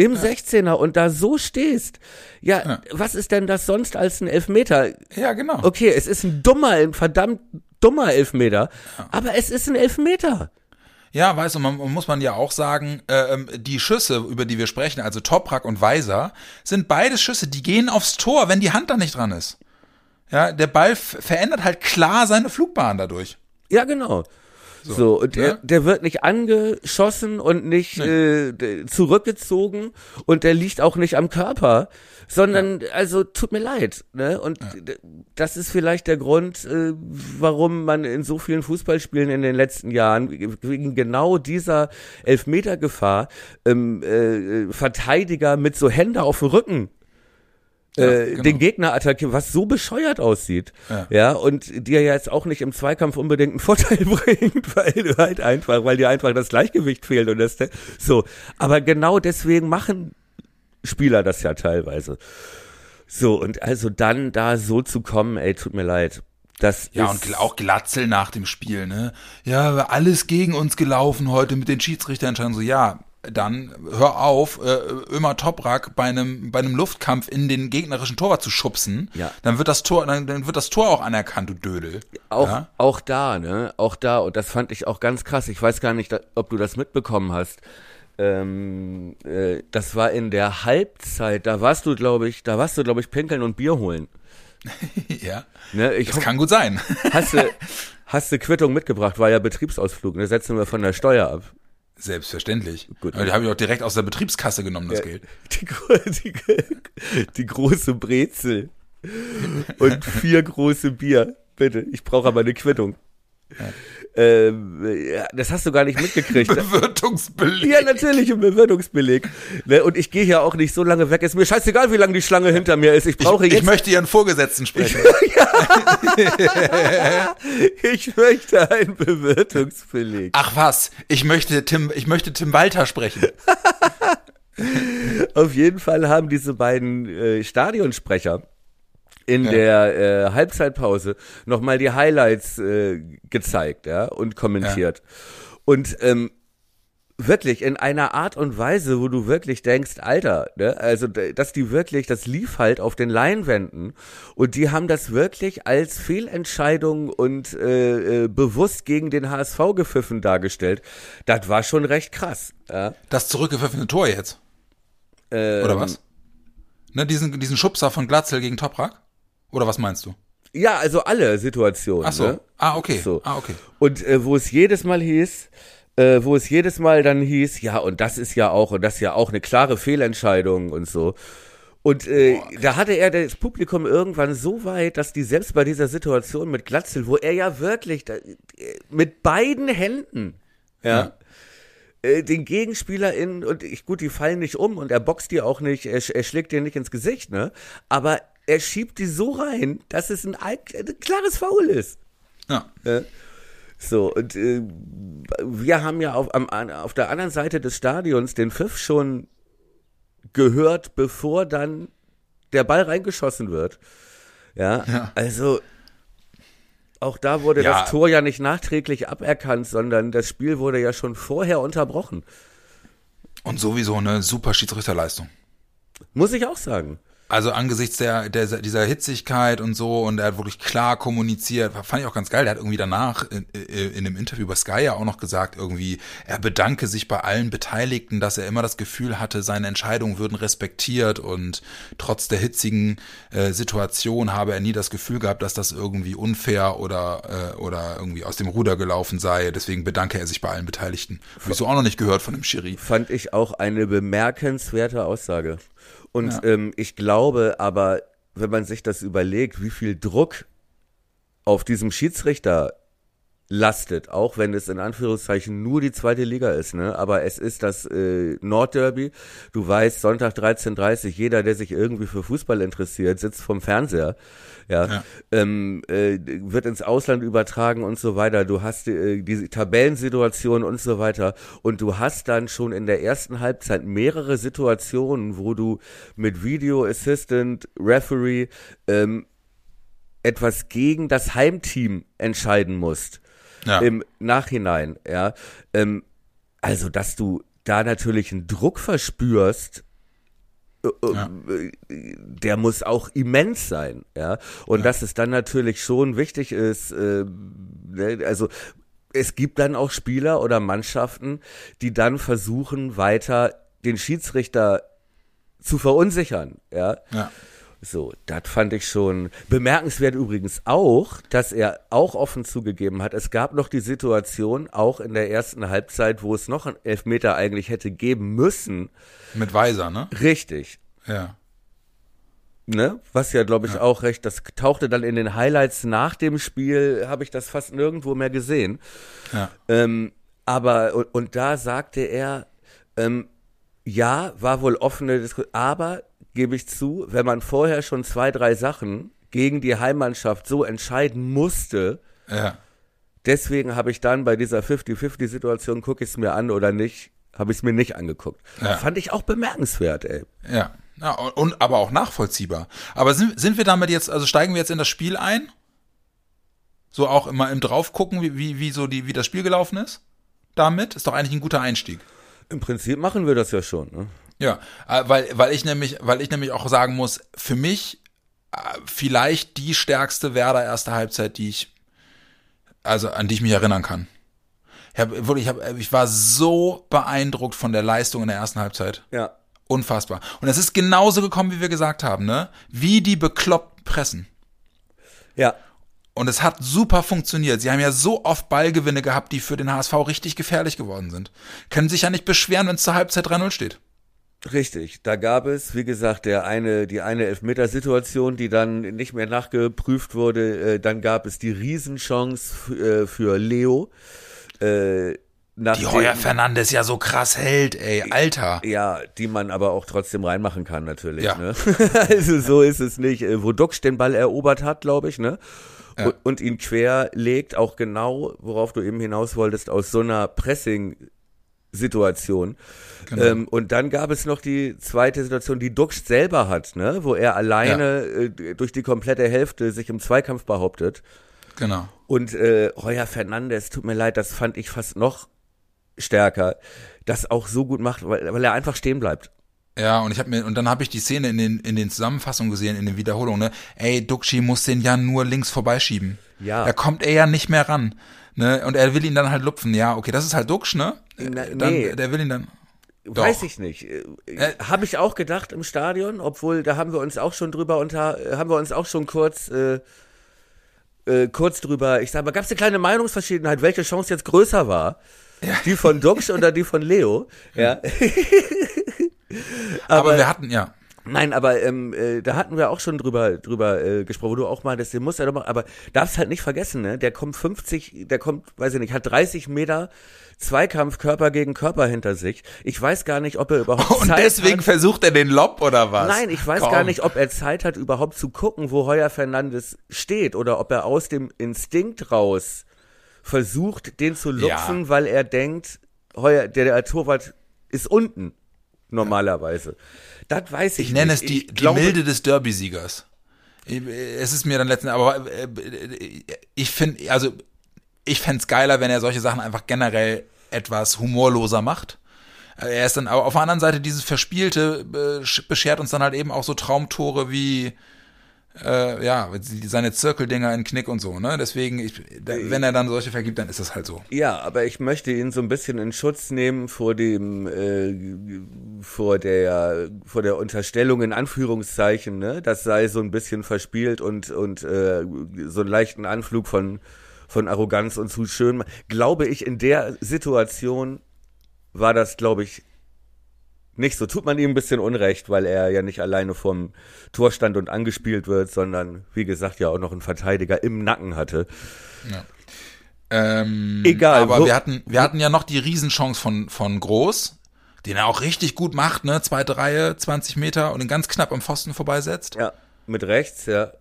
im 16er und da so stehst, ja, Ja. was ist denn das sonst als ein Elfmeter? Ja, genau. Okay, es ist ein dummer, ein verdammt dummer Elfmeter, aber es ist ein Elfmeter. Ja, weißt du, man muss man ja auch sagen, äh, die Schüsse, über die wir sprechen, also Toprak und Weiser, sind beide Schüsse, die gehen aufs Tor, wenn die Hand da nicht dran ist. Ja, der Ball verändert halt klar seine Flugbahn dadurch. Ja, genau. So, und der, ne? der wird nicht angeschossen und nicht äh, d- zurückgezogen und der liegt auch nicht am Körper, sondern, also tut mir leid. Ne? Und d- das ist vielleicht der Grund, äh, warum man in so vielen Fußballspielen in den letzten Jahren wegen genau dieser Elfmetergefahr ähm, äh, Verteidiger mit so Hände auf dem Rücken äh, genau. den Gegner attackieren, was so bescheuert aussieht. Ja. Ja. und dir jetzt auch nicht im Zweikampf unbedingt einen Vorteil bringt, weil du halt einfach, weil dir einfach das Gleichgewicht fehlt und das so. Aber genau deswegen machen Spieler das ja teilweise. So, und also dann da so zu kommen, ey, tut mir leid. Das Ja, und auch Glatzel nach dem Spiel, ne? Ja, alles gegen uns gelaufen heute mit den Schiedsrichtern schon so, ja. Dann hör auf, äh, Ömer Toprak bei einem, bei einem Luftkampf in den gegnerischen Torwart zu schubsen. Ja. Dann wird das Tor, dann, dann wird das Tor auch anerkannt, du Dödel. Auch, Ja? auch da, ne? Auch da, und das fand ich auch ganz krass. Ich weiß gar nicht, ob du das mitbekommen hast. Ähm, äh, das war in der Halbzeit, da warst du, glaube ich, da warst du, glaube ich, pinkeln und Bier holen. ja. Ne? Ich Das hoff- kann gut sein. hast du, hast du Quittung mitgebracht, war ja Betriebsausflug, ne? Setzen wir von der Steuer ab. Selbstverständlich. Gut. Aber Die habe ich auch direkt aus der Betriebskasse genommen, das Geld. Die, die, die große Brezel und vier große Bier. Bitte, ich brauche aber eine Quittung. Ähm, ja, das hast du gar nicht mitgekriegt. Bewirtungsbeleg. Ja, natürlich im Bewirtungsbeleg. Ne? Und ich gehe ja auch nicht so lange weg. Ist mir scheißegal, wie lange die Schlange hinter mir ist. Ich brauche Ich jetzt. möchte Ihren Vorgesetzten sprechen. ich möchte einen Bewirtungsbeleg. Ach was, ich möchte Tim, ich möchte Tim Walter sprechen. Auf jeden Fall haben diese beiden äh, Stadionsprecher in Ja. der äh, Halbzeitpause nochmal die Highlights äh, gezeigt ja, und kommentiert. Und ähm, wirklich in einer Art und Weise, wo du wirklich denkst, Alter, ne, also dass die wirklich, das lief halt auf den Leinwänden und die haben das wirklich als Fehlentscheidung und äh, äh, bewusst gegen den HSV gepfiffen dargestellt. Das war schon recht krass. Ja. Das zurückgepfiffene Tor jetzt. Ähm, Oder was? Ne, diesen, diesen Schubser von Glatzel gegen Toprak? Oder was meinst du? Ja, also alle Situationen. Ach so. Ne? Ah, okay. So. Ah, okay. Und äh, wo es jedes Mal hieß, äh, wo es jedes Mal dann hieß, ja, und das ist ja auch, und das ist ja auch eine klare Fehlentscheidung und so. Und äh, da hatte er das Publikum irgendwann so weit, dass die selbst bei dieser Situation mit Glatzel, wo er ja wirklich da, äh, mit beiden Händen, ja, äh, den Gegenspieler in, und ich, gut, die fallen nicht um und er boxt die auch nicht, er, er schlägt dir nicht ins Gesicht, ne? Aber er schiebt die so rein, dass es ein, ein, ein klares Foul ist. Ja. Ne? So, und äh, wir haben ja auf, am, auf der anderen Seite des Stadions den Pfiff schon gehört, bevor dann der Ball reingeschossen wird. Ja, Ja. also auch da wurde Ja. das Tor ja nicht nachträglich aberkannt, sondern das Spiel wurde ja schon vorher unterbrochen. Und sowieso eine super Schiedsrichterleistung. Muss ich auch sagen. Also angesichts der, der dieser Hitzigkeit und so und er hat wirklich klar kommuniziert, fand ich auch ganz geil. Der hat irgendwie danach in, in einem Interview bei Sky ja auch noch gesagt, irgendwie, er bedanke sich bei allen Beteiligten, dass er immer das Gefühl hatte, seine Entscheidungen würden respektiert und trotz der hitzigen äh, Situation habe er nie das Gefühl gehabt, dass das irgendwie unfair oder, äh, oder irgendwie aus dem Ruder gelaufen sei. Deswegen bedanke er sich bei allen Beteiligten. Habe ich so auch noch nicht gehört von dem Schiri. Fand ich auch eine bemerkenswerte Aussage. Und ähm, ich glaube aber, wenn man sich das überlegt, wie viel Druck auf diesem Schiedsrichter lastet, auch wenn es in Anführungszeichen nur die zweite Liga ist, ne? Aber es ist das äh, Nordderby. Du weißt, Sonntag 13.30 jeder, der sich irgendwie für Fußball interessiert, sitzt vom Fernseher. Ja, Ja. Ähm, äh, wird ins Ausland übertragen und so weiter. Du hast äh, diese Tabellensituation und so weiter. Und du hast dann schon in der ersten Halbzeit mehrere Situationen, wo du mit Video Assistant, Referee ähm, etwas gegen das Heimteam entscheiden musst Ja. im Nachhinein, ja. Ähm, also, dass du da natürlich einen Druck verspürst, äh, Ja. äh, der muss auch immens sein, ja. Und dass es dann natürlich schon wichtig ist, äh, ne, also es gibt dann auch Spieler oder Mannschaften, die dann versuchen, weiter den Schiedsrichter zu verunsichern, ja. Ja. So, das fand ich schon bemerkenswert übrigens auch, dass er auch offen zugegeben hat, es gab noch die Situation, auch in der ersten Halbzeit, wo es noch einen Elfmeter eigentlich hätte geben müssen. Mit Weiser, ne? Richtig. Ja. Ne? Was ja, glaube ich, auch recht, das tauchte dann in den Highlights nach dem Spiel, habe ich das fast nirgendwo mehr gesehen. Ja. Ähm, aber, und, und da sagte er, ähm, ja, war wohl offene Diskussion, aber gebe ich zu, wenn man vorher schon zwei, drei Sachen gegen die Heimmannschaft so entscheiden musste, Ja. deswegen habe ich dann bei dieser 50-50-Situation, gucke ich es mir an oder nicht, habe ich es mir nicht angeguckt. Ja. Fand ich auch bemerkenswert, ey. Ja. ja und, aber auch nachvollziehbar. Aber sind, sind wir damit jetzt, also steigen wir jetzt in das Spiel ein? So auch immer im Draufgucken, wie, wie, wie so die, wie das Spiel gelaufen ist? Damit? Ist doch eigentlich ein guter Einstieg. Im Prinzip machen wir das ja schon. Ne? Ja, äh, weil, weil ich nämlich, weil ich nämlich auch sagen muss, für mich äh, vielleicht die stärkste Werder erste Halbzeit, die ich, also an die ich mich erinnern kann. Ich, hab, wirklich, ich, hab, ich war so beeindruckt von der Leistung in der ersten Halbzeit. Ja. Unfassbar. Und es ist genauso gekommen, wie wir gesagt haben, ne? Wie die bekloppt pressen. Ja. Und es hat super funktioniert. Sie haben ja so oft Ballgewinne gehabt, die für den HSV richtig gefährlich geworden sind. Können sich ja nicht beschweren, wenn es zur Halbzeit 3-0 steht. Richtig, da gab es, wie gesagt, der eine, die eine Elfmetersituation, die dann nicht mehr nachgeprüft wurde. Äh, dann gab es die Riesenchance äh, für Leo. Äh, die Heuer Fernandes ja so krass hält, ey, Alter. Ja, die man aber auch trotzdem reinmachen kann, natürlich. Ja. Ne? also so ist es nicht. Äh, wo Duxch den Ball erobert hat, glaube ich, ne? Ja. Und, und ihn quer legt, auch genau, worauf du eben hinaus wolltest, aus so einer Pressing- Situation. Genau. Ähm, und dann gab es noch die zweite Situation, die Duxch selber hat, ne, wo er alleine ja. äh, durch die komplette Hälfte sich im Zweikampf behauptet. Genau. Und äh, Heuer Fernandes, tut mir leid, das fand ich fast noch stärker, das auch so gut macht, weil, weil er einfach stehen bleibt. Ja, und ich habe mir und dann habe ich die Szene in den in den Zusammenfassungen gesehen, in den Wiederholungen, ne? Ey, Duxi muss den ja nur links vorbeischieben. Ja. Da kommt er ja nicht mehr ran, ne? Und er will ihn dann halt lupfen. Ja, okay, das ist halt Duxch, ne? Na, dann, nee. Der will ihn dann Weiß Doch. ich nicht. Äh, habe ich auch gedacht im Stadion, obwohl da haben wir uns auch schon drüber unter, haben wir uns auch schon kurz äh, äh, kurz drüber. Ich sage mal, gab es eine kleine Meinungsverschiedenheit, welche Chance jetzt größer war? Ja. Die von Dux oder die von Leo? Ja. aber, aber wir hatten ja. Nein, aber ähm, äh, da hatten wir auch schon drüber drüber äh, gesprochen, wo du auch mal, das muss ja doch mal, aber darfst halt nicht vergessen, ne? Der kommt 50, der kommt, weiß ich nicht, hat 30 Meter Zweikampf Körper gegen Körper hinter sich. Ich weiß gar nicht, ob er überhaupt Und Zeit deswegen hat. versucht er den Lob oder was? Nein, ich weiß Komm. gar nicht, ob er Zeit hat, überhaupt zu gucken, wo Heuer Fernandes steht oder ob er aus dem Instinkt raus versucht, den zu lupfen, ja. weil er denkt, Heuer, der, der Torwart ist unten normalerweise. Das weiß ich, ich nenne es die, die Milde des Derby-Siegers. Es ist mir dann letztens, aber äh, ich finde, also ich fände es geiler, wenn er solche Sachen einfach generell etwas humorloser macht. Er ist dann aber auf der anderen Seite dieses Verspielte beschert uns dann halt eben auch so Traumtore wie äh, ja, seine Zirkeldinger in Knick und so, ne? Deswegen, ich, wenn er dann solche vergibt, dann ist das halt so. Ja, aber ich möchte ihn so ein bisschen in Schutz nehmen vor dem, äh, vor der, vor der Unterstellung in Anführungszeichen, ne? Das sei so ein bisschen verspielt und, und äh, so einen leichten Anflug von, von Arroganz und zu schön. Glaube ich, in der Situation war das, glaube ich, nicht so. Tut man ihm ein bisschen Unrecht, weil er ja nicht alleine vom Tor stand und angespielt wird, sondern wie gesagt ja auch noch einen Verteidiger im Nacken hatte. Ja. Ähm, Egal. Aber wir hatten, wir hatten ja noch die Riesenchance von, von Groß, den er auch richtig gut macht, ne? Zweite Reihe, 20 Meter und ihn ganz knapp am Pfosten vorbeisetzt. Ja, mit rechts, ja.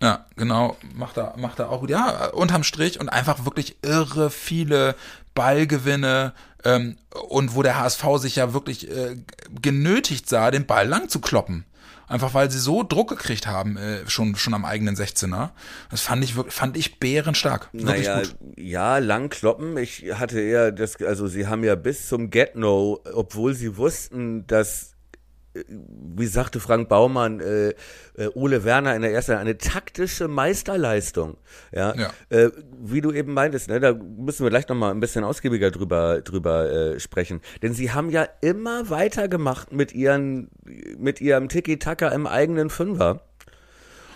Ja, genau, macht er, macht er auch gut. Ja, unterm Strich und einfach wirklich irre viele Ballgewinne ähm, und wo der HSV sich ja wirklich äh, genötigt sah, den Ball lang zu kloppen. Einfach weil sie so Druck gekriegt haben, äh, schon, schon am eigenen 16er. Das fand ich wirklich, fand ich bärenstark. Wirklich naja, gut. ja, lang kloppen. Ich hatte eher das, also sie haben ja bis zum Get-No, obwohl sie wussten, dass wie sagte Frank Baumann, äh, äh, Ole Werner in der ersten eine taktische Meisterleistung. Ja, ja. Äh, wie du eben meintest, ne, da müssen wir gleich noch mal ein bisschen ausgiebiger drüber drüber äh, sprechen, denn sie haben ja immer weitergemacht mit ihren mit ihrem Tiki Taka im eigenen Fünfer.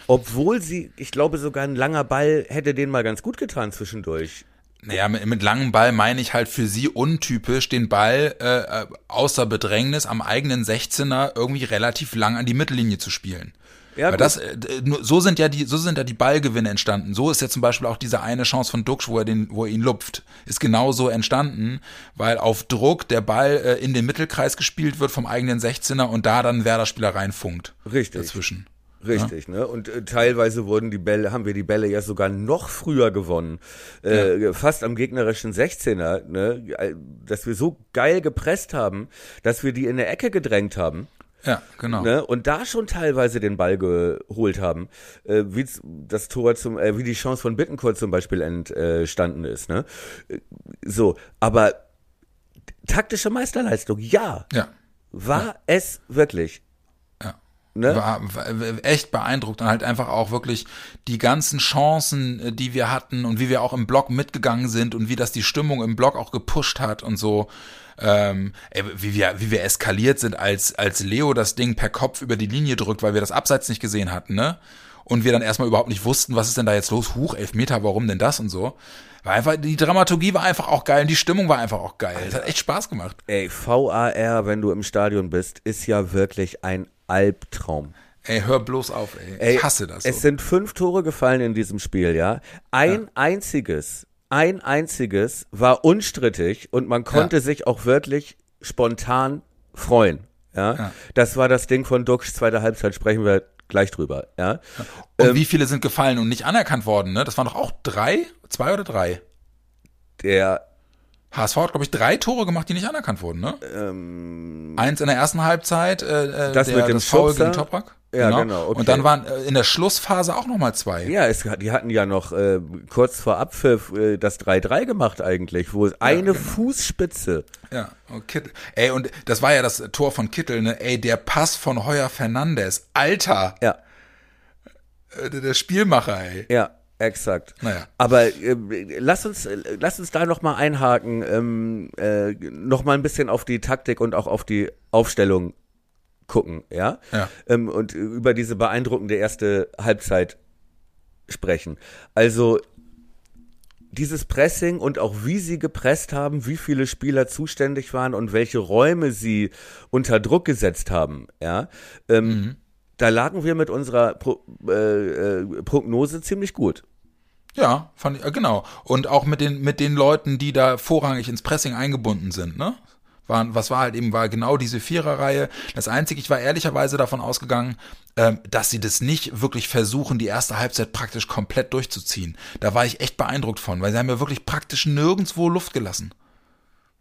Obwohl sie, ich glaube sogar ein langer Ball hätte den mal ganz gut getan zwischendurch. Naja, mit, mit langem Ball meine ich halt für sie untypisch, den Ball äh, außer Bedrängnis am eigenen 16er irgendwie relativ lang an die Mittellinie zu spielen. Ja, Weil das, äh, so sind ja die, so sind ja die Ballgewinne entstanden. So ist ja zum Beispiel auch diese eine Chance von Duxch, wo er den, wo er ihn lupft, ist genau so entstanden, weil auf Druck der Ball äh, in den Mittelkreis gespielt wird vom eigenen 16er und da dann Werder-Spieler reinfunkt. Richtig. Dazwischen. Richtig, ja. ne? Und äh, teilweise wurden die Bälle, haben wir die Bälle ja sogar noch früher gewonnen. Äh, ja. Fast am gegnerischen 16er, ne? Dass wir so geil gepresst haben, dass wir die in der Ecke gedrängt haben. Ja, genau. Ne? Und da schon teilweise den Ball geholt haben, äh, wie das Tor zum, äh, wie die Chance von Bittencourt zum Beispiel entstanden ist. Ne? So, aber taktische Meisterleistung, ja. Ja. War ja. es wirklich. Ne? War, echt beeindruckt und halt einfach auch wirklich die ganzen Chancen, äh, die wir hatten und wie wir auch im Block mitgegangen sind und wie das die Stimmung im Block auch gepusht hat und so. Ähm, ey, wie wir wie wir eskaliert sind, als als Leo das Ding per Kopf über die Linie drückt, weil wir das Abseits nicht gesehen hatten, ne? Und wir dann erstmal überhaupt nicht wussten, was ist denn da jetzt los? Huch, elf Meter, warum denn das und so? War einfach, die Dramaturgie war einfach auch geil und die Stimmung war einfach auch geil. Es hat echt Spaß gemacht. Ey, VAR, wenn du im Stadion bist, ist ja wirklich ein Albtraum. Ey, hör bloß auf, ey. ey ich hasse das. Es so. sind fünf Tore gefallen in diesem Spiel, ja. Ein ja. einziges, ein einziges war unstrittig und man konnte ja. sich auch wirklich spontan freuen. Ja? ja? das war das Ding von Duxch, zweite Halbzeit sprechen wir gleich drüber. Ja. Und ähm, wie viele sind gefallen und nicht anerkannt worden? Ne? Das waren doch auch drei, zwei oder drei. Der HSV hat, glaube ich, drei Tore gemacht, die nicht anerkannt wurden, ne? Ähm, Eins in der ersten Halbzeit, äh, das der, mit dem das Foul gegen Toprak. Ja, genau. genau okay. Und dann waren äh, in der Schlussphase auch nochmal zwei. Ja, es, die hatten ja noch äh, kurz vor Abpfiff äh, das 3-3 gemacht eigentlich, wo es eine genau. Fußspitze. Ja, und Kittel. Ey, und das war ja das Tor von Kittel, ne? Ey, der Pass von Heuer Fernandes. Alter! Ja. Äh, der Spielmacher, ey. Ja. Exakt. Naja. Aber äh, lass uns äh, lass uns da noch mal einhaken, ähm, äh, noch mal ein bisschen auf die Taktik und auch auf die Aufstellung gucken, ja, ja. Ähm, und über diese beeindruckende erste Halbzeit sprechen. Also dieses Pressing und auch wie sie gepresst haben, wie viele Spieler zuständig waren und welche Räume sie unter Druck gesetzt haben, ja. Ähm, Mhm. Da lagen wir mit unserer Pro, äh, äh, Prognose ziemlich gut. Ja, fand ich, äh, genau. Und auch mit den, mit den Leuten, die da vorrangig ins Pressing eingebunden sind, ne? Waren, was war halt eben, war genau diese Viererreihe. Das Einzige, ich war ehrlicherweise davon ausgegangen, ähm, dass sie das nicht wirklich versuchen, die erste Halbzeit praktisch komplett durchzuziehen. Da war ich echt beeindruckt von, weil sie haben ja wirklich praktisch nirgendwo Luft gelassen.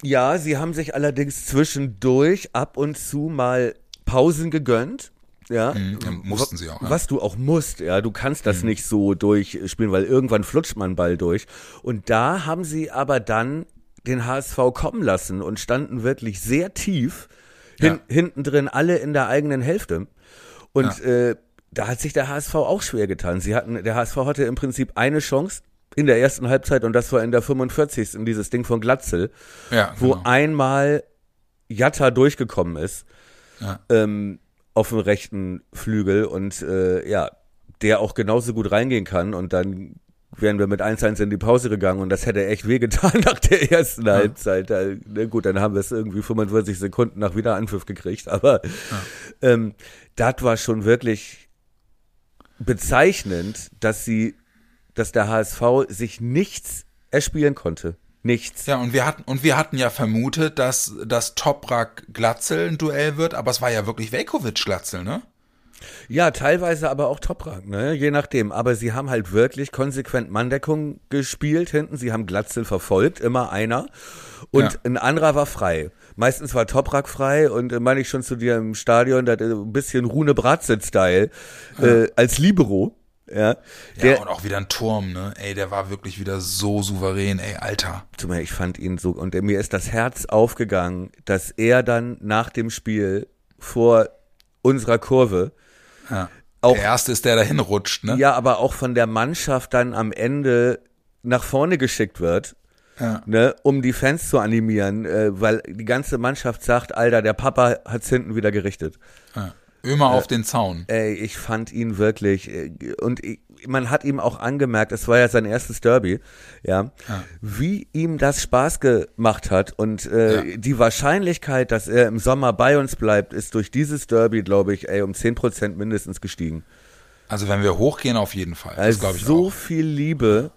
Ja, sie haben sich allerdings zwischendurch ab und zu mal Pausen gegönnt. Ja, Mhm, ja, mussten sie auch, ja. Was du auch musst, ja, du kannst das nicht so durchspielen, weil irgendwann flutscht man Ball durch. Und da haben sie aber dann den HSV kommen lassen und standen wirklich sehr tief hin, Ja. hinten drin, alle in der eigenen Hälfte. Und äh, da hat sich der HSV auch schwer getan. Sie hatten, der HSV hatte im Prinzip eine Chance in der ersten Halbzeit und das war in der 45. in dieses Ding von Glatzel, Ja, wo genau. einmal Jatta durchgekommen ist Ja. ähm, auf dem rechten Flügel und äh, ja, der auch genauso gut reingehen kann und dann wären wir mit 1-1 in die Pause gegangen und das hätte echt wehgetan nach der ersten Halbzeit. Da, na gut, dann haben wir es irgendwie 45 Sekunden nach Wiederanpfiff gekriegt, aber ähm, das war schon wirklich bezeichnend, dass sie, dass der HSV sich nichts erspielen konnte. Nichts. Ja, und wir hatten, und wir hatten ja vermutet, dass das Toprak Glatzel ein Duell wird, aber es war ja wirklich Velkovic Glatzel, ne? Ja, teilweise aber auch Toprak, ne? Je nachdem. Aber sie haben halt wirklich konsequent Manndeckung gespielt hinten. Sie haben Glatzel verfolgt, immer einer. Und Ja. ein anderer war frei. Meistens war Toprak frei und äh, meine ich schon zu dir im Stadion, das ist ein bisschen Rune Bratzit-Style, äh, als Libero. Ja, Ja, der, und auch wieder ein Turm, ne? Ey, der war wirklich wieder so souverän, ey, Alter. Ich fand ihn so, und mir ist das Herz aufgegangen, dass er dann nach dem Spiel vor unserer Kurve Ja. Auch- der erste ist der da hinrutscht, ne? ja, aber auch von der Mannschaft dann am Ende nach vorne geschickt wird, Ja. ne, um die Fans zu animieren, äh, weil die ganze Mannschaft sagt, Alter, der Papa hat's hinten wieder gerichtet. ja. Immer auf den Zaun. Ey, ich fand ihn wirklich äh, und ich, man hat ihm auch angemerkt, es war ja sein erstes Derby, ja, Ja. wie ihm das Spaß gemacht hat und äh, Ja. die Wahrscheinlichkeit, dass er im Sommer bei uns bleibt, ist durch dieses Derby, glaube ich, ey, um 10 Prozent mindestens gestiegen. Also wenn wir hochgehen, auf jeden Fall. Also so auch. viel Liebe,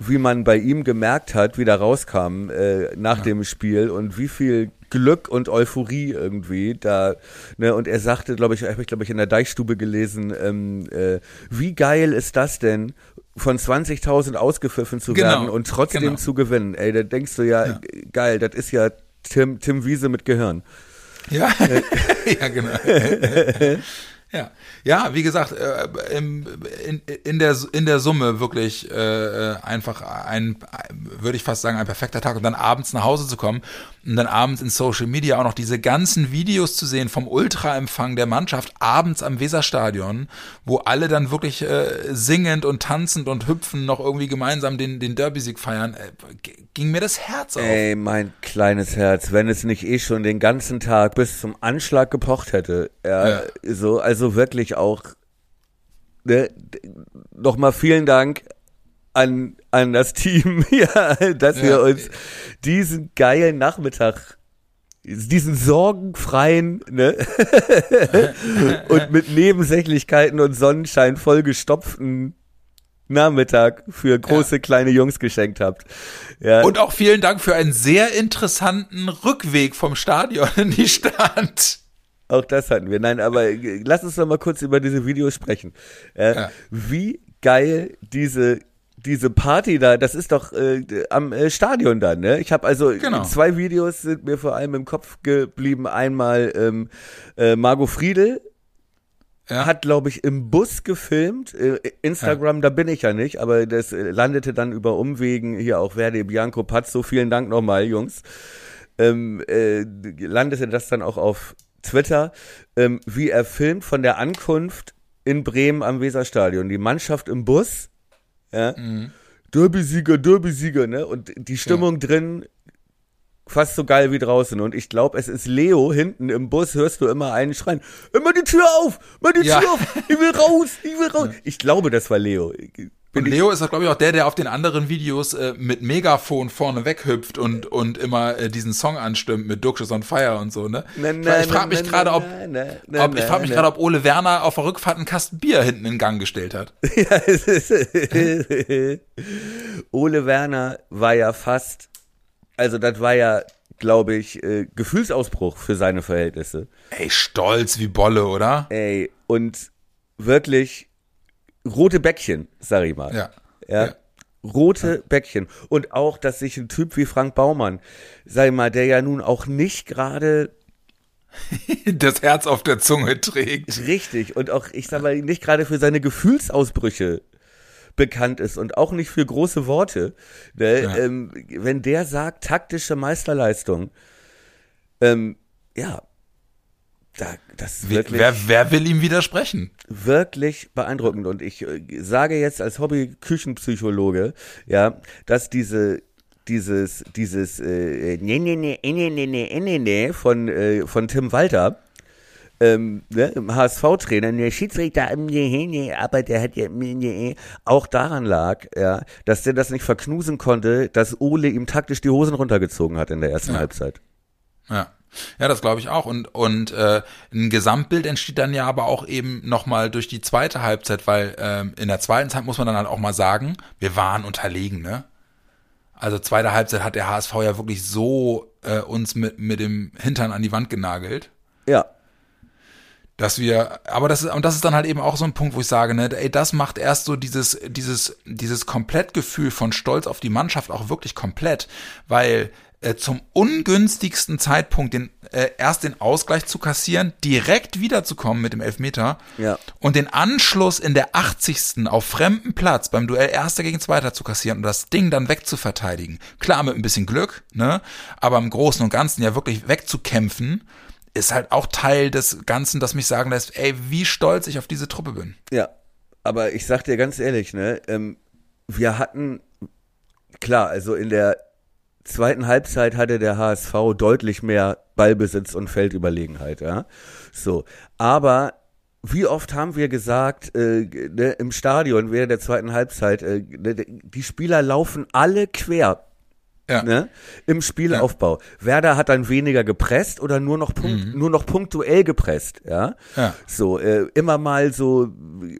wie man bei ihm gemerkt hat, wie da rauskam äh, nach dem Spiel und wie viel Glück und Euphorie irgendwie da. Ne, und er sagte, glaube ich, habe ich glaube ich in der Deichstube gelesen, ähm, äh, wie geil ist das denn? von 20.000 ausgepfiffen zu Genau, werden und trotzdem genau. zu gewinnen. Ey, da denkst du ja, Ja. geil, das ist ja Tim, Tim Wiese mit Gehirn. Ja, ja genau. Ja, ja, wie gesagt, äh, in, in, der, in der Summe wirklich äh, einfach ein, würde ich fast sagen, ein perfekter Tag und dann abends nach Hause zu kommen und dann abends in Social Media auch noch diese ganzen Videos zu sehen vom Ultraempfang der Mannschaft abends am Weserstadion, wo alle dann wirklich äh, singend und tanzend und hüpfen noch irgendwie gemeinsam den, den Derby-Sieg feiern, äh, ging mir das Herz auf. Ey, mein kleines Herz, wenn es nicht eh schon den ganzen Tag bis zum Anschlag gepocht hätte. Ja, ja. so, also wirklich auch ne, nochmal vielen Dank an, an das Team, ja, dass ja. wir uns diesen geilen Nachmittag diesen sorgenfreien ne? und mit Nebensächlichkeiten und Sonnenschein vollgestopften Nachmittag für große ja. kleine Jungs geschenkt habt. Ja. Und auch vielen Dank für einen sehr interessanten Rückweg vom Stadion in die Stadt. Auch das hatten wir. Nein, aber lass uns doch mal kurz über diese Videos sprechen. Äh, ja. Wie geil diese diese Party da, das ist doch äh, am äh, Stadion dann, ne? Ich habe also genau. zwei Videos sind mir vor allem im Kopf geblieben. Einmal ähm, äh, Margot Friedel ja. hat, glaube ich, im Bus gefilmt. Äh, Instagram, ja. da bin ich ja nicht, aber das äh, landete dann über Umwegen. Hier auch Verde Bianco Pazzo. Vielen Dank nochmal, Jungs. Ähm, äh, landete das dann auch auf Twitter, ähm, wie er filmt von der Ankunft in Bremen am Weserstadion. Die Mannschaft im Bus, ja. Mhm. Derby-Sieger, Derby-Sieger, ne? Und die Stimmung ja. drin fast so geil wie draußen. Und ich glaube, es ist Leo hinten im Bus, hörst du immer einen schreien, immer die Tür auf, immer die ja. Tür auf, ich will raus, ich will raus. Ich glaube, das war Leo. Und Leo ist, glaube ich, auch der, der auf den anderen Videos äh, mit Megafon vorne weghüpft und, und immer äh, diesen Song anstimmt mit Duxches on Fire und so, ne? Na, na, ich frage mich gerade, ob, ob, ich frage mich gerade, ob Ole Werner auf der Rückfahrt einen Kasten Bier hinten in Gang gestellt hat. Ja, Ole Werner war ja fast also das war ja, glaube ich, äh, Gefühlsausbruch für seine Verhältnisse. Ey, stolz wie Bolle, oder? Ey, und wirklich rote Bäckchen, sag ich mal. Ja. ja. ja. Rote ja. Bäckchen. Und auch, dass sich ein Typ wie Frank Baumann, sag ich mal, der ja nun auch nicht gerade das Herz auf der Zunge trägt. Richtig. Und auch, ich sag mal, nicht gerade für seine Gefühlsausbrüche bekannt ist und auch nicht für große Worte. Ne? Ja. Ähm, wenn der sagt, taktische Meisterleistung, ähm, ja, da, das wirklich. Wer, wer will ihm widersprechen? Wirklich beeindruckend. Und ich äh, sage jetzt als Hobby-Küchenpsychologe, ja, dass diese dieses dieses äh, nee, nee, nee, nee, nee, nee, nee, nee von äh, von Tim Walter ähm, ne, HSV-Trainer, der Schiedsrichter, aber der hat ja auch daran lag, ja, dass der das nicht verknusen konnte, dass Ole ihm taktisch die Hosen runtergezogen hat in der ersten ja. Halbzeit. Ja. Ja, das glaube ich auch. Und, und äh, ein Gesamtbild entsteht dann ja aber auch eben nochmal durch die zweite Halbzeit, weil ähm, in der zweiten Zeit muss man dann halt auch mal sagen, wir waren unterlegen, ne? Also zweite Halbzeit hat der HSV ja wirklich so äh, uns mit, mit dem Hintern an die Wand genagelt. Ja dass wir, aber das ist, und das ist dann halt eben auch so ein Punkt, wo ich sage, ne, ey, das macht erst so dieses, dieses, dieses Komplettgefühl von Stolz auf die Mannschaft auch wirklich komplett, weil äh, zum ungünstigsten Zeitpunkt den, äh, erst den Ausgleich zu kassieren, direkt wiederzukommen mit dem Elfmeter ja. und den Anschluss in der 80. auf fremden Platz beim Duell Erster gegen Zweiter zu kassieren und das Ding dann wegzuverteidigen. Klar mit ein bisschen Glück, ne, aber im Großen und Ganzen ja wirklich wegzukämpfen ist halt auch Teil des Ganzen, das mich sagen lässt, ey, wie stolz ich auf diese Truppe bin. Ja, aber ich sag dir ganz ehrlich, ne, ähm, wir hatten, klar, also in der zweiten Halbzeit hatte der HSV deutlich mehr Ballbesitz und Feldüberlegenheit, ja. So, aber wie oft haben wir gesagt, äh, ne, im Stadion während der zweiten Halbzeit, äh, ne, die Spieler laufen alle quer ja. ne, im Spielaufbau. Ja. Werder hat dann weniger gepresst oder nur noch punkt, mhm. nur noch punktuell gepresst, ja. ja. So äh, immer mal so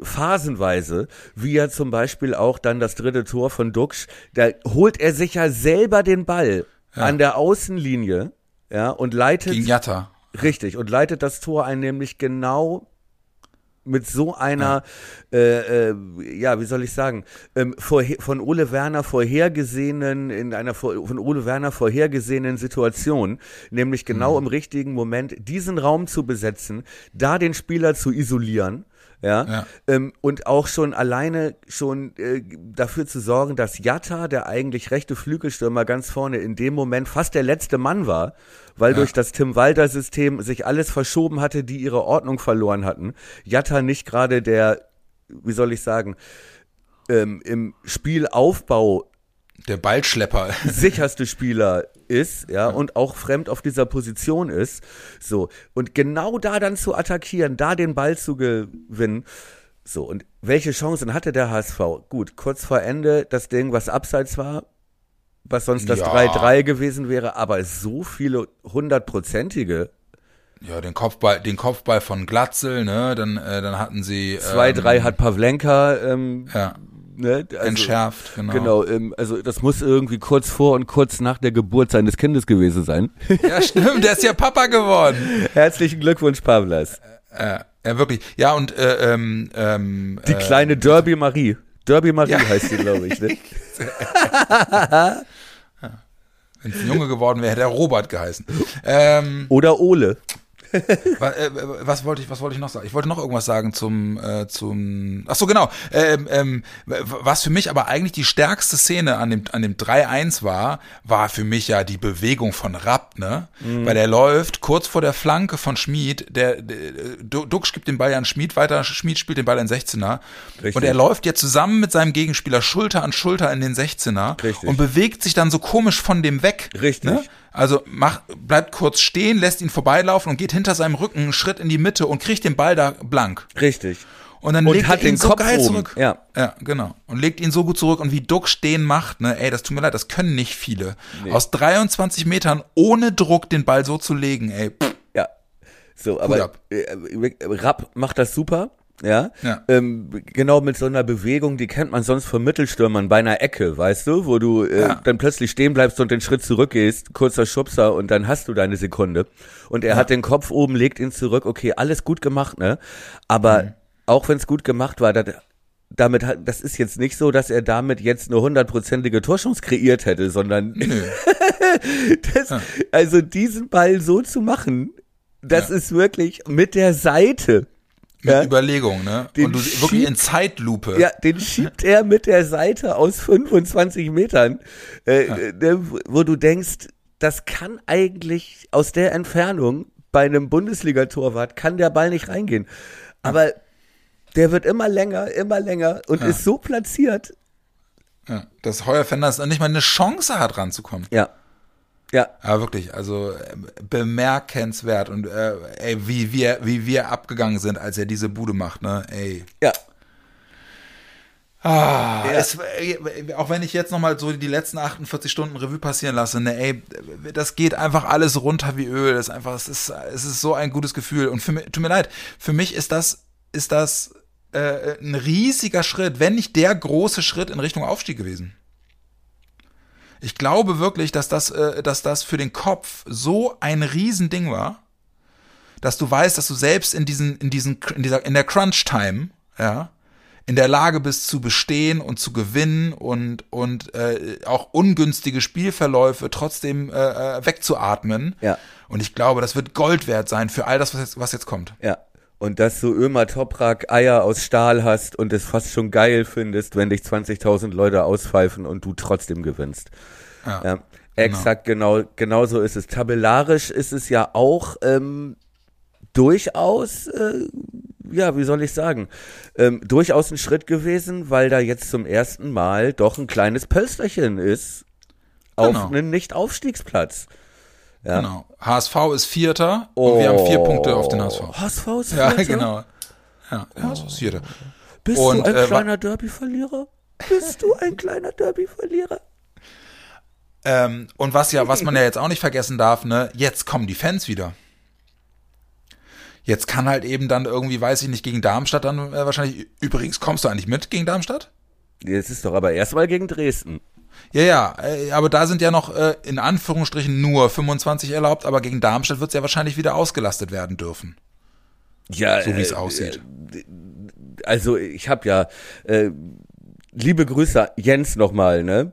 phasenweise, wie ja zum Beispiel auch dann das dritte Tor von Duxch, da holt er sich ja selber den Ball ja. an der Außenlinie, ja, und leitet gegen Jatta. Richtig und leitet das Tor ein, nämlich genau mit so einer, ja, äh, äh, ja wie soll ich sagen, ähm, vorher, von Ole Werner vorhergesehenen, in einer von Ole Werner vorhergesehenen Situation, nämlich genau mhm. im richtigen Moment diesen Raum zu besetzen, da den Spieler zu isolieren ja, ja. Ähm, und auch schon alleine schon äh, dafür zu sorgen, dass Jatta, der eigentlich rechte Flügelstürmer ganz vorne in dem Moment fast der letzte Mann war, weil ja. durch das Tim Walter System sich alles verschoben hatte, die ihre Ordnung verloren hatten. Jatta nicht gerade der, wie soll ich sagen, ähm, im Spielaufbau der Ballschlepper. sicherste Spieler ist, ja, und auch fremd auf dieser Position ist. So. Und genau da dann zu attackieren, da den Ball zu gewinnen. So. Und welche Chancen hatte der HSV? Gut, kurz vor Ende das Ding, was abseits war, was sonst das 3-3 ja. gewesen wäre, aber so viele hundertprozentige ja, den Kopfball, den Kopfball von Glatzel, ne? Dann, äh, dann hatten sie. 2-3 ähm, hat Pavlenka ähm, ja ne? Also, Entschärft, genau. Genau, ähm, also das muss irgendwie kurz vor und kurz nach der Geburt seines Kindes gewesen sein. Ja, stimmt, der ist ja Papa geworden. Herzlichen Glückwunsch, Pavlas. Äh, ja, wirklich. Ja, und äh, ähm, ähm, Die kleine Derby Marie. Derby Marie ja. heißt sie, glaube ich, ne? Wenn es ein Junge geworden wäre, hätte er Robert geheißen. Ähm, Oder Ole. was, äh, was, wollte ich, was wollte ich noch sagen? Ich wollte noch irgendwas sagen zum, äh, zum, ach so, genau. Ähm, ähm, was für mich aber eigentlich die stärkste Szene an dem, an dem 3-1 war, war für mich ja die Bewegung von Rapp, ne? Mhm. Weil der läuft kurz vor der Flanke von Schmid, der, der Duxch gibt den Ball ja an Schmid weiter, Schmid spielt den Ball in 16er. Richtig. Und er läuft ja zusammen mit seinem Gegenspieler Schulter an Schulter in den 16er Richtig. und bewegt sich dann so komisch von dem weg. Richtig. Ne? Also macht, bleibt kurz stehen, lässt ihn vorbeilaufen und geht hinter seinem Rücken einen Schritt in die Mitte und kriegt den Ball da blank. Richtig. Und dann und legt hat er ihn den so Kopf geil oben. zurück. Ja. ja, genau. Und legt ihn so gut zurück. Und wie Duck stehen macht, ne, ey, das tut mir leid, das können nicht viele. Nee. Aus 23 Metern ohne Druck den Ball so zu legen, ey. Pff. Ja. So, aber äh, Rapp macht das super. Ja, ja. Ähm, genau mit so einer Bewegung, die kennt man sonst von Mittelstürmern bei einer Ecke, weißt du, wo du äh, ja. dann plötzlich stehen bleibst und den Schritt zurückgehst, kurzer Schubser und dann hast du deine Sekunde. Und er ja. hat den Kopf oben, legt ihn zurück, okay, alles gut gemacht, ne? Aber mhm. auch wenn es gut gemacht war, das, damit hat, das ist jetzt nicht so, dass er damit jetzt eine hundertprozentige Torschance kreiert hätte, sondern das, also diesen Ball so zu machen, das ist wirklich mit der Seite mit ja? Überlegung, ne? Den und du schiebt, wirklich in Zeitlupe. Ja, den schiebt er mit der Seite aus 25 Metern, äh, ja. äh, wo du denkst, das kann eigentlich aus der Entfernung bei einem Bundesliga-Torwart kann der Ball nicht reingehen. Aber der wird immer länger, immer länger und ja. ist so platziert. Ja, dass Heuer Fenders nicht mal eine Chance hat, ranzukommen. Ja. Ja. Aber wirklich, also bemerkenswert und äh, ey, wie wir, wie wir abgegangen sind, als er diese Bude macht, ne? Ey. Ja. Ah, ja. es, äh, auch wenn ich jetzt nochmal so die letzten 48 Stunden Revue passieren lasse, ne, ey, das geht einfach alles runter wie Öl. Das ist einfach, es ist, es ist so ein gutes Gefühl. Und für mich, tut mir leid, für mich ist das, ist das äh, ein riesiger Schritt, wenn nicht der große Schritt in Richtung Aufstieg gewesen. Ich glaube wirklich, dass das, äh, dass das für den Kopf so ein Riesending war, dass du weißt, dass du selbst in diesen, in diesen, in dieser, in der Crunch-Time, ja, in der Lage bist zu bestehen und zu gewinnen und, und äh, auch ungünstige Spielverläufe trotzdem äh, äh wegzuatmen. Ja. Und ich glaube, das wird Gold wert sein für all das, was jetzt, was jetzt kommt. Ja. Und dass du Ömer Toprak Eier aus Stahl hast und es fast schon geil findest, wenn dich 20.000 Leute auspfeifen und du trotzdem gewinnst. Ja. ja exakt, genau. genau, genau so ist es. Tabellarisch ist es ja auch ähm, durchaus, äh, ja, wie soll ich sagen, ähm, durchaus ein Schritt gewesen, weil da jetzt zum ersten Mal doch ein kleines Pölsterchen ist auf genau. einen Nicht-Aufstiegsplatz. Ja. Genau. HSV ist Vierter oh. und wir haben vier Punkte auf den HSV. HSV ist Vierter? Ja, genau. Ja, HSV ist Vierter. Bist und, du ein äh, kleiner Derby-Verlierer? Bist du ein kleiner Derby-Verlierer? Ähm, und was ja, was man ja jetzt auch nicht vergessen darf, ne, jetzt kommen die Fans wieder. Jetzt kann halt eben dann irgendwie, weiß ich nicht, gegen Darmstadt dann äh, wahrscheinlich. Übrigens, kommst du eigentlich mit gegen Darmstadt? Jetzt ist doch aber erstmal gegen Dresden. Ja, ja, äh, aber da sind ja noch äh, in Anführungsstrichen nur 25 erlaubt, aber gegen Darmstadt wird es ja wahrscheinlich wieder ausgelastet werden dürfen. Ja, so wie es äh, aussieht. Äh, also ich habe ja äh, liebe Grüße Jens nochmal, ne?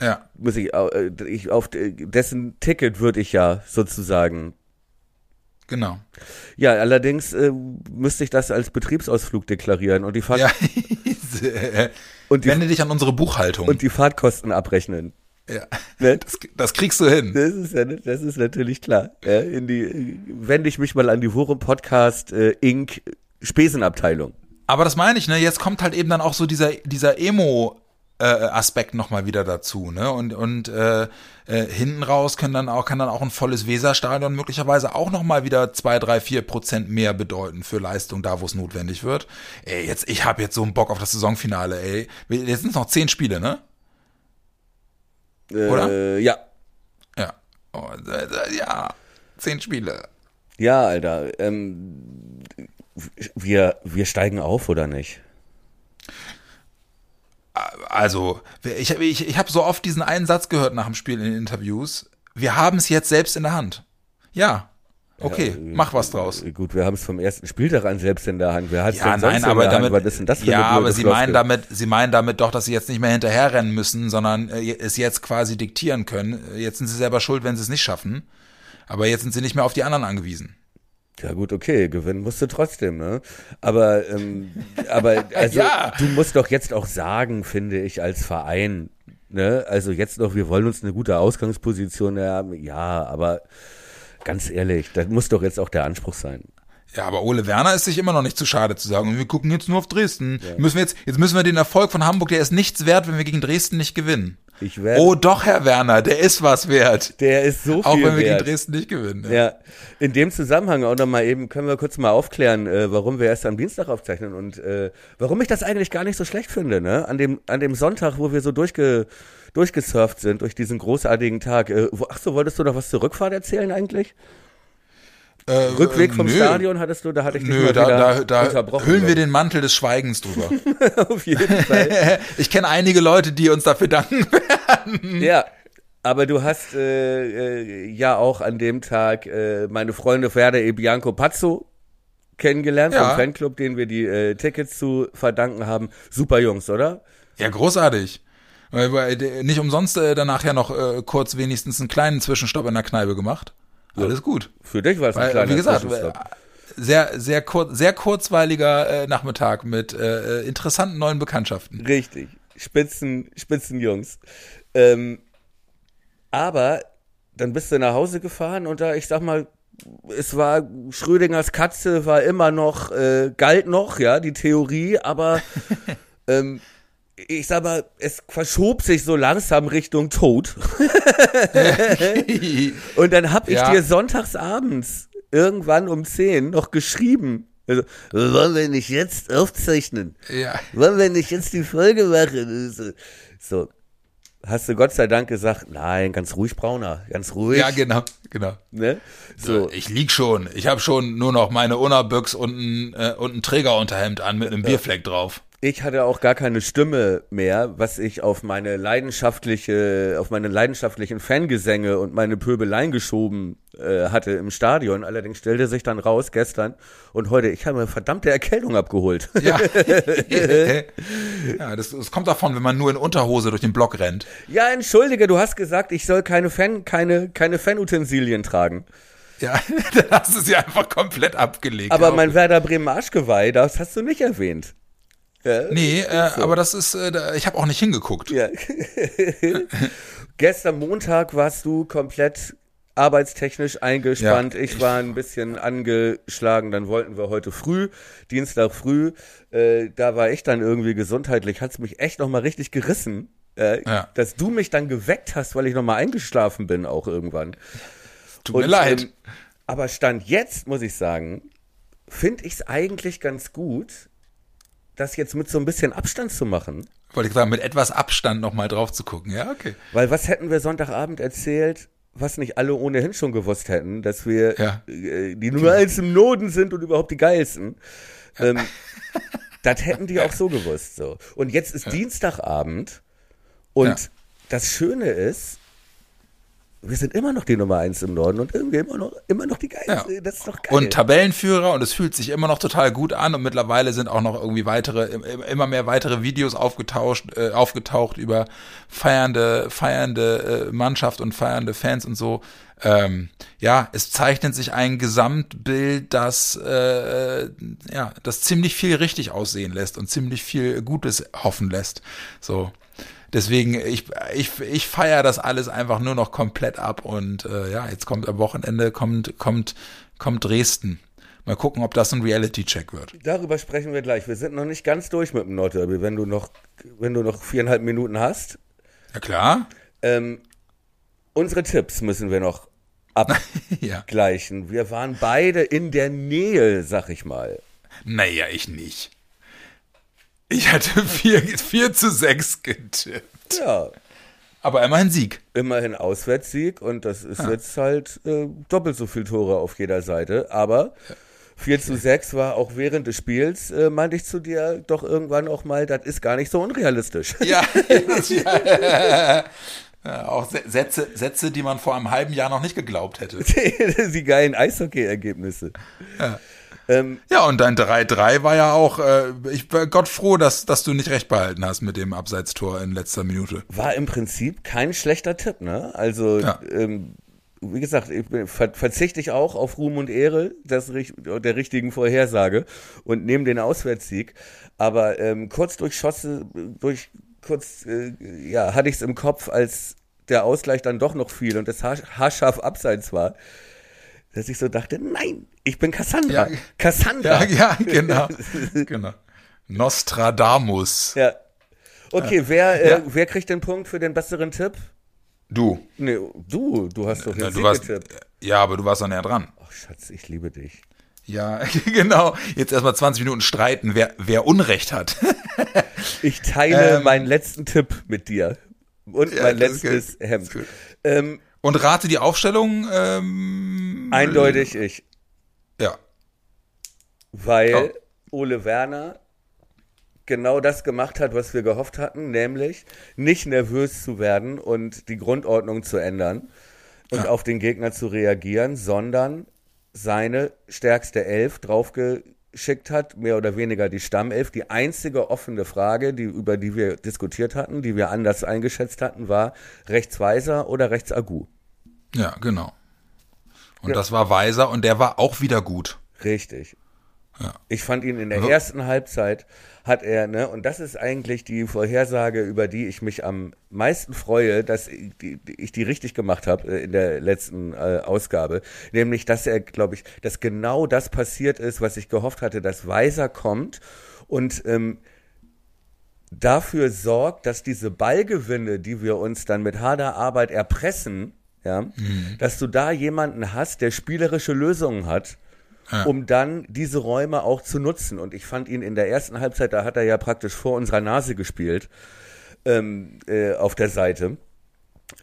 Ja. Muss ich, äh, ich auf dessen Ticket würde ich ja sozusagen Genau. Ja, allerdings äh, müsste ich das als Betriebsausflug deklarieren und die Fahrt Ja. und, die, Wende dich an unsere Buchhaltung. und die Fahrtkosten abrechnen. ja. Ne? das, das kriegst du hin. Das ist, ja, das ist natürlich klar. Ja, in die wende ich mich mal an die Worum Podcast äh, Inc. Spesenabteilung. Aber das meine ich, ne? Jetzt kommt halt eben dann auch so dieser, dieser Emo. Äh, Aspekt nochmal wieder dazu, ne? Und, und äh, äh, hinten raus können dann auch, kann dann auch ein volles Weserstadion möglicherweise auch nochmal wieder zwei, drei, vier Prozent mehr bedeuten für Leistung da, wo es notwendig wird. Ey, jetzt, ich habe jetzt so einen Bock auf das Saisonfinale, ey. Jetzt sind es noch zehn Spiele, ne? Äh, Oder? Ja. Ja. Oh, äh, äh, ja. Zehn Spiele. Ja, Alter. Ähm, wir, wir steigen auf, oder nicht? Also, ich, ich, ich habe so oft diesen einen Satz gehört nach dem Spiel in den Interviews. Wir haben es jetzt selbst in der Hand. Ja. Okay, Ja, mach was draus. Äh, Gut, wir haben es vom ersten Spieltag an selbst in der Hand. Wer hat Ja, denn sonst nein, in aber der damit, Hand? Was ist denn das für ja, eine aber sie Floskel? meinen damit, sie meinen damit doch, dass sie jetzt nicht mehr hinterherrennen müssen, sondern äh, es jetzt quasi diktieren können. Jetzt sind sie selber schuld, wenn sie es nicht schaffen. Aber jetzt sind sie nicht mehr auf die anderen angewiesen. Ja gut, okay, gewinnen musst du trotzdem, ne? Aber, ähm, aber also Ja. du musst doch jetzt auch sagen, finde ich, als Verein, ne? Also jetzt noch, wir wollen uns eine gute Ausgangsposition haben, ja, aber ganz ehrlich, das muss doch jetzt auch der Anspruch sein. Ja, aber Ole Werner ist sich immer noch nicht zu schade zu sagen, wir gucken jetzt nur auf Dresden. Müssen wir jetzt, jetzt müssen wir den Erfolg von Hamburg, der ist nichts wert, wenn wir gegen Dresden nicht gewinnen. Ich werde, Oh doch, Herr Werner, der ist was wert. der ist so viel Auch wenn wir wert. gegen Dresden nicht gewinnen. Ja, in dem Zusammenhang auch nochmal eben, können wir kurz mal aufklären, äh, warum wir erst am Dienstag aufzeichnen und äh, warum ich das eigentlich gar nicht so schlecht finde, ne? An dem, an dem Sonntag, wo wir so durchge, durchgesurft sind durch diesen großartigen Tag. Äh, wo, ach so, wolltest du noch was zur Rückfahrt erzählen eigentlich? Äh, Rückweg vom nö. Stadion hattest du, da hatte ich dich Nö, da, wieder da, da unterbrochen. hüllen wir den Mantel des Schweigens drüber. auf jeden Fall. ich kenne einige Leute, die uns dafür danken. Ja, aber du hast äh, äh, ja auch an dem Tag äh, meine Freunde Werder e Bianco Pazzo kennengelernt, Ja. vom Fanclub, den wir die äh, Tickets zu verdanken haben. Super Jungs, oder? ja, großartig. Der- nicht umsonst äh, danach ja noch äh, kurz wenigstens einen kleinen Zwischenstopp in der Kneipe gemacht. Alles gut. Für dich war es ein Weil, kleiner wie gesagt, äh, sehr, sehr, kur sehr kurzweiliger äh, Nachmittag mit äh, äh, interessanten neuen Bekanntschaften. Richtig. Spitzen, Spitzenjungs. Ähm, aber dann bist du nach Hause gefahren und da, ich sag mal, es war Schrödingers Katze war immer noch, äh, galt noch, ja, die Theorie, aber ähm, ich sag mal, es verschob sich so langsam Richtung Tod. Und dann hab ich Ja. dir sonntags abends irgendwann um 10 noch geschrieben. Also, wollen wir nicht jetzt aufzeichnen? ja. Wollen wir nicht jetzt die Folge machen? So, hast du Gott sei Dank gesagt, nein, ganz ruhig, Brauner, ganz ruhig. ja, genau, genau. ne? So, Ich lieg schon. Ich habe schon nur noch meine Unabüchs und ein, äh, und ein Trägerunterhemd an mit einem Bierfleck drauf. Ich hatte auch gar keine Stimme mehr, was ich auf meine leidenschaftliche, auf meine leidenschaftlichen Fangesänge und meine Pöbeleien geschoben äh, hatte im Stadion. Allerdings stellte sich dann raus gestern und heute, ich habe eine verdammte Erkältung abgeholt. Ja, ja das, das kommt davon, wenn man nur in Unterhose durch den Block rennt. Ja, entschuldige, du hast gesagt, ich soll keine Fan, keine, keine Fanutensilien tragen. Ja, dann hast du sie einfach komplett abgelegt. Aber mein Werder Bremen Arschgeweih, das hast du nicht erwähnt. Ja, Nee, äh, aber das ist, äh, ich habe auch nicht hingeguckt. Ja. Gestern Montag warst du komplett arbeitstechnisch eingespannt. Ja, ich, ich- war ein bisschen angeschlagen. Dann wollten wir heute früh, Dienstag früh, äh, da war ich dann irgendwie gesundheitlich, hat's mich echt noch mal richtig gerissen. Äh, Ja. Dass du mich dann geweckt hast, weil ich noch mal eingeschlafen bin auch irgendwann. Tut mir leid. ähm, aber Stand jetzt, muss ich sagen, finde ich es eigentlich ganz gut, das jetzt mit so ein bisschen Abstand zu machen. Wollte ich sagen, mit etwas Abstand nochmal drauf zu gucken. Ja, okay. Weil was hätten wir Sonntagabend erzählt, was nicht alle ohnehin schon gewusst hätten, dass wir Ja. äh, die Nummer eins im Noden sind und überhaupt die geilsten. Ähm, das hätten die auch so gewusst. So. Und jetzt ist Dienstagabend und Ja. das Schöne ist, wir sind immer noch die Nummer eins im Norden und irgendwie immer noch, immer noch die geilste. Ja. Das ist doch geil. Und Tabellenführer und es fühlt sich immer noch total gut an und mittlerweile sind auch noch irgendwie weitere, immer mehr weitere Videos aufgetaucht, äh, aufgetaucht über feiernde, feiernde äh, Mannschaft und feiernde Fans und so. Ähm, ja, es zeichnet sich ein Gesamtbild, das äh, ja, das ziemlich viel richtig aussehen lässt und ziemlich viel Gutes hoffen lässt. So. Deswegen, ich, ich, ich feiere das alles einfach nur noch komplett ab und äh, ja, jetzt kommt am Wochenende, kommt, kommt, kommt Dresden. Mal gucken, ob das ein Reality-Check wird. Darüber sprechen wir gleich. Wir sind noch nicht ganz durch mit dem Nordderby. Wenn du noch, wenn du noch viereinhalb Minuten hast, Ja klar. ähm, unsere Tipps müssen wir noch ja. abgleichen. Wir waren beide in der Nähe, sag ich mal. Naja, ich nicht. Ich hatte 4, 4 zu 6 getippt. Ja, Aber immerhin Sieg. immerhin Auswärtssieg und das ist jetzt halt äh, doppelt so viel Tore auf jeder Seite. Aber 4 zu 6 war auch während des Spiels, äh, meinte ich zu dir doch irgendwann auch mal, das ist gar nicht so unrealistisch. Ja, ja. ja auch Sä- Sätze, Sätze, die man vor einem halben Jahr noch nicht geglaubt hätte. Die geilen Eishockey-Ergebnisse. Ähm, Ja, und dein 3-3 war ja auch, äh, ich bin Gott froh, dass, dass du nicht recht behalten hast mit dem Abseitstor in letzter Minute. war im Prinzip kein schlechter Tipp, ne? Also, Ja. ähm, wie gesagt, ich bin, ver verzichte ich auch auf Ruhm und Ehre das, der richtigen Vorhersage und nehme den Auswärtssieg. Aber ähm, kurz durchschosse, durch kurz, äh, ja, hatte ich es im Kopf, als der Ausgleich dann doch noch fiel und das haar haarscharf abseits war, dass ich so dachte, nein, ich bin Cassandra. Ja. Cassandra. Ja, ja, genau. genau. Nostradamus. Ja. Okay, wer, äh, Ja. wer kriegt den Punkt für den besseren Tipp? Du. Nee, du, du hast doch den Ja, du warst, getippt. ja, aber du warst doch näher dran. Ach, Schatz, ich liebe dich. Ja, genau. Jetzt erstmal 20 Minuten streiten, wer, wer Unrecht hat. Ich teile Ähm. meinen letzten Tipp mit dir. Und Ja, mein letztes. Hemd. Ähm, Und rate die Aufstellung. Ähm, eindeutig ich. Ja. Weil Oh. Ole Werner genau das gemacht hat, was wir gehofft hatten, nämlich nicht nervös zu werden und die Grundordnung zu ändern und Ja. auf den Gegner zu reagieren, sondern seine stärkste Elf draufgeschickt hat, mehr oder weniger die Stammelf. Die einzige offene Frage, die, über die wir diskutiert hatten, die wir anders eingeschätzt hatten, war Rechtsweiser oder Rechtsagu. Ja, genau. Und Ja. das war Weiser und der war auch wieder gut. Richtig. Ja. Ich fand ihn in der Also- ersten Halbzeit hat er, ne, und das ist eigentlich die Vorhersage, über die ich mich am meisten freue, dass ich die, ich die richtig gemacht habe äh, in der letzten äh, Ausgabe, nämlich, dass er, glaube ich, dass genau das passiert ist, was ich gehofft hatte, dass Weiser kommt und ähm, dafür sorgt, dass diese Ballgewinne, die wir uns dann mit harter Arbeit erpressen, ja, dass du da jemanden hast, der spielerische Lösungen hat, um dann diese Räume auch zu nutzen. Und ich fand ihn in der ersten Halbzeit, da hat er ja praktisch vor unserer Nase gespielt, ähm, äh, auf der Seite,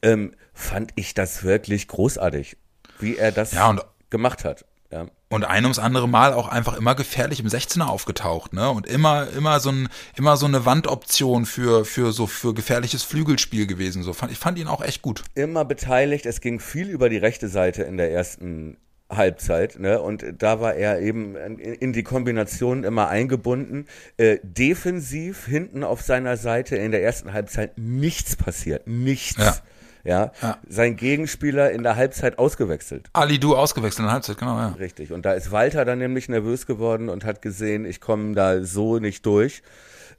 ähm, fand ich das wirklich großartig, wie er das Ja, gemacht hat. Ja. Und ein ums andere Mal auch einfach immer gefährlich im 16er aufgetaucht, ne? Und immer, immer so ein, immer so eine Wandoption für, für so, für gefährliches Flügelspiel gewesen. So fand, ich fand ihn auch echt gut. immer beteiligt. Es ging viel über die rechte Seite in der ersten Halbzeit, ne? Und da war er eben in, die Kombination immer eingebunden. Äh, defensiv hinten auf seiner Seite in der ersten Halbzeit nichts passiert, nichts. Ja. Ja. Ja. Sein Gegenspieler in der Halbzeit ausgewechselt. Ali Du ausgewechselt in der Halbzeit, genau, ja. Richtig. Und da ist Walter dann nämlich nervös geworden und hat gesehen, ich komme da so nicht durch.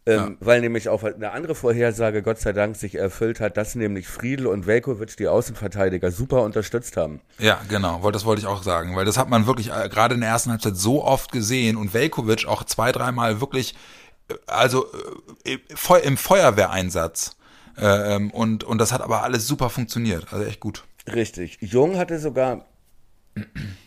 Ähm, Weil nämlich auch eine andere Vorhersage Gott sei Dank sich erfüllt hat, dass nämlich Friedel und Velkovic die Außenverteidiger super unterstützt haben. Ja, genau, das wollte ich auch sagen, weil das hat man wirklich äh, gerade in der ersten Halbzeit so oft gesehen und Velkovic auch zwei, dreimal wirklich, äh, also äh, im Feuerwehreinsatz. Äh, ähm, und, und das hat aber alles super funktioniert, also echt gut. Richtig. Jung hatte sogar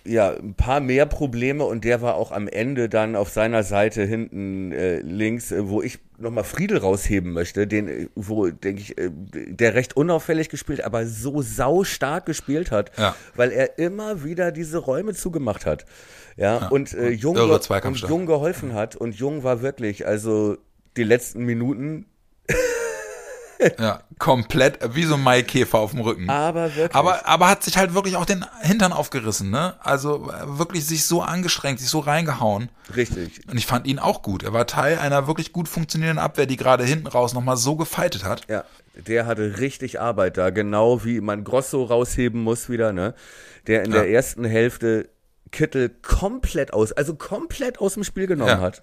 ja ein paar mehr Probleme und der war auch am Ende dann auf seiner Seite hinten äh, links, äh, wo ich nochmal Friedel rausheben möchte, den, äh, wo, denke ich, äh, der recht unauffällig gespielt, aber so sau stark gespielt hat, Ja. weil er immer wieder diese Räume zugemacht hat. Ja, und äh, Jung, und. Jung geholfen hat und Jung war wirklich, also die letzten Minuten ja, komplett wie so ein Maikäfer auf dem Rücken. Aber wirklich. Aber, aber hat sich halt wirklich auch den Hintern aufgerissen, ne? Also wirklich sich so angestrengt, sich so reingehauen. Richtig. Und ich fand ihn auch gut. Er war Teil einer wirklich gut funktionierenden Abwehr, die gerade hinten raus nochmal so gefeitet hat. Ja, der hatte richtig Arbeit da, genau wie man Grosso rausheben muss wieder, ne? Der in Ja. der ersten Hälfte Kittel komplett aus, also komplett aus dem Spiel genommen Ja. hat.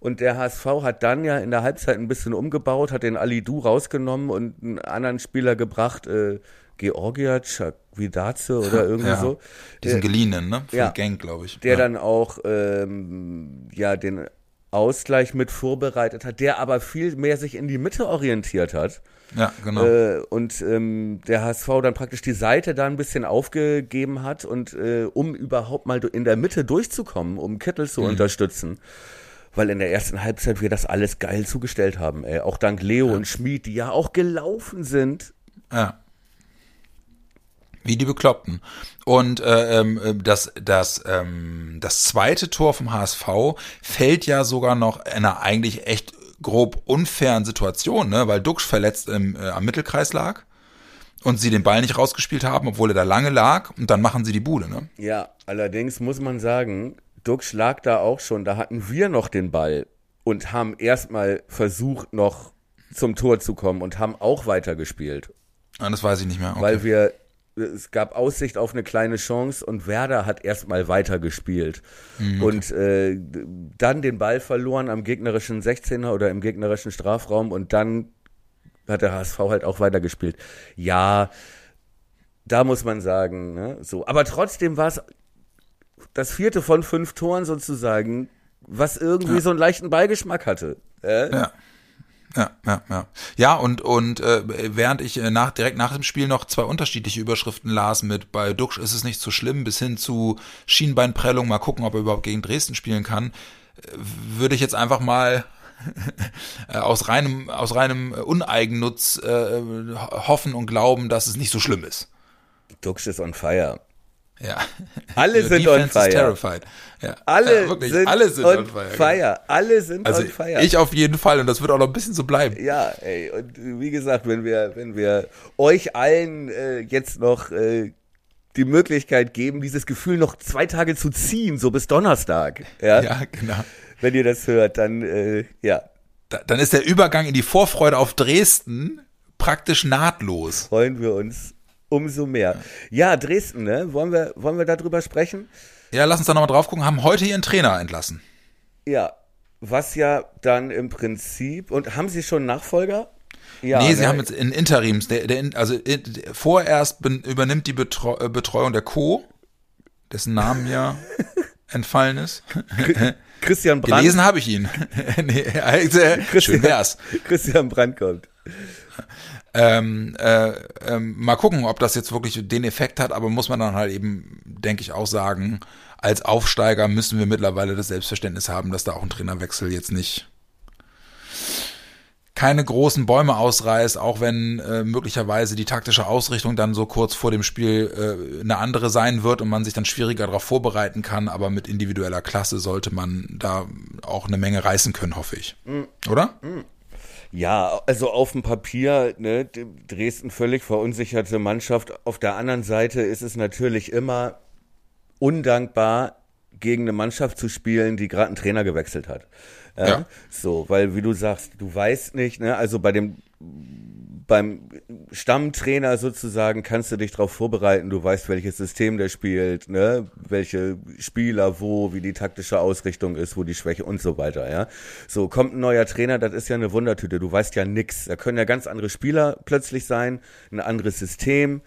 Und der HSV hat dann ja in der Halbzeit ein bisschen umgebaut, hat den Ali Du rausgenommen und einen anderen Spieler gebracht, äh, Georgia Chakvidaze oder irgendwie Ja. so. Diesen Der- geliehenen, ne? Für ja. Gang, glaube ich. der ja. dann auch ähm, ja den Ausgleich mit vorbereitet hat, der aber viel mehr sich in die Mitte orientiert hat. Ja, genau. Äh, und ähm, der HSV dann praktisch die Seite da ein bisschen aufgegeben hat und äh, um überhaupt mal in der Mitte durchzukommen, um Kittel zu unterstützen. Weil in der ersten Halbzeit wir das alles geil zugestellt haben. Ey. Auch dank Leo und Schmid, die ja auch gelaufen sind. Ja. Wie die Bekloppten. Und äh, ähm, äh, das, das, ähm, das zweite Tor vom HSV fällt ja sogar noch in einer eigentlich echt grob unfairen Situation, ne? weil Duxch verletzt im, äh, am Mittelkreis lag und sie den Ball nicht rausgespielt haben, obwohl er da lange lag und dann machen sie die Bude. Ne? Ja, allerdings muss man sagen, Duxch lag da auch schon, da hatten wir noch den Ball und haben erstmal versucht, noch zum Tor zu kommen und haben auch weitergespielt. Ah, das weiß ich nicht mehr. Okay. weil wir es gab Aussicht auf eine kleine Chance und Werder hat erstmal weitergespielt und äh, dann den Ball verloren am gegnerischen 16er oder im gegnerischen Strafraum und dann hat der HSV halt auch weitergespielt. Ja, da muss man sagen, ne, so, aber trotzdem war es das vierte von fünf Toren sozusagen, was irgendwie Ja. so einen leichten Beigeschmack hatte. Äh? Ja. Ja, ja, ja. Ja, und, und äh, während ich äh, nach, direkt nach dem Spiel noch zwei unterschiedliche Überschriften las mit bei Duxch ist es nicht so schlimm bis hin zu Schienbeinprellung, mal gucken, ob er überhaupt gegen Dresden spielen kann, äh, würde ich jetzt einfach mal äh, aus reinem, aus reinem Uneigennutz äh, hoffen und glauben, dass es nicht so schlimm ist. Duxch ist on fire. Ja. Alle sind on fire. Ja. Alle, ja, wirklich, sind, alle sind on, on fire. fire. Alle sind Also on fire. ich auf jeden Fall und das wird auch noch ein bisschen so bleiben. ja, ey, und wie gesagt, wenn wir, wenn wir euch allen äh, jetzt noch äh, die Möglichkeit geben, dieses Gefühl noch zwei Tage zu ziehen, so bis Donnerstag, ja, Ja, genau. wenn ihr das hört, dann äh, ja, Da, dann ist der Übergang in die Vorfreude auf Dresden praktisch nahtlos. freuen wir uns umso mehr. Ja, Dresden, ne? Wollen wir, wollen wir darüber sprechen? Ja, lass uns da nochmal drauf gucken. Haben heute ihren Trainer entlassen. Ja, was ja dann im Prinzip und haben Sie schon Nachfolger? Ja, nee, sie ne? haben jetzt in Interims, der, der, also in- der, vorerst ben, übernimmt die Betreu, äh, Betreuung der Co., dessen Namen ja entfallen ist. Christian Brandt. Gelesen habe ich ihn. nee, also, schön wär's. Christian Brandt kommt. Ähm, äh, ähm, mal gucken, ob das jetzt wirklich den Effekt hat, aber muss man dann halt eben, denke ich, auch sagen, als Aufsteiger müssen wir mittlerweile das Selbstverständnis haben, dass da auch ein Trainerwechsel jetzt nicht keine großen Bäume ausreißt, auch wenn äh, möglicherweise die taktische Ausrichtung dann so kurz vor dem Spiel äh, eine andere sein wird und man sich dann schwieriger darauf vorbereiten kann, aber mit individueller Klasse sollte man da auch eine Menge reißen können, hoffe ich. Oder? Ja, also auf dem Papier, ne, Dresden völlig verunsicherte Mannschaft. Auf der anderen Seite ist es natürlich immer undankbar, gegen eine Mannschaft zu spielen, die gerade einen Trainer gewechselt hat. Ja. So, weil wie du sagst, du weißt nicht, ne, also bei dem beim Stammtrainer sozusagen kannst du dich darauf vorbereiten, du weißt, welches System der spielt, ne, welche Spieler wo, wie die taktische Ausrichtung ist, wo die Schwäche und so weiter, ja. So, kommt ein neuer Trainer, das ist ja eine Wundertüte, du weißt ja nix. Da können ja ganz andere Spieler plötzlich sein, ein anderes System,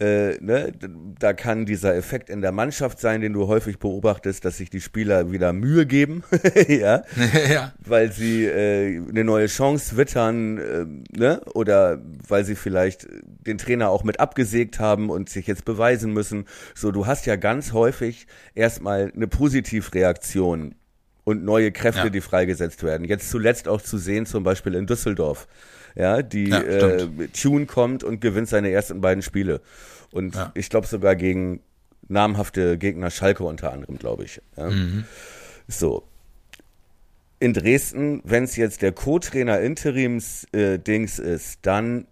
äh, ne, da kann dieser Effekt in der Mannschaft sein, den du häufig beobachtest, dass sich die Spieler wieder Mühe geben, ja ja. weil sie äh, eine neue Chance wittern, äh, ne? Oder weil sie vielleicht den Trainer auch mit abgesägt haben und sich jetzt beweisen müssen. So, du hast ja ganz häufig erstmal eine Positivreaktion und neue Kräfte, Ja. die freigesetzt werden. Jetzt zuletzt auch zu sehen, zum Beispiel in Düsseldorf. Ja, die Ja, äh, Tune kommt und gewinnt seine ersten beiden Spiele. Und Ja. ich glaube sogar gegen namhafte Gegner Schalke unter anderem, glaube ich. Ja. Mhm. So. in Dresden, wenn es jetzt der Co-Trainer Interims-Dings äh, ist, dann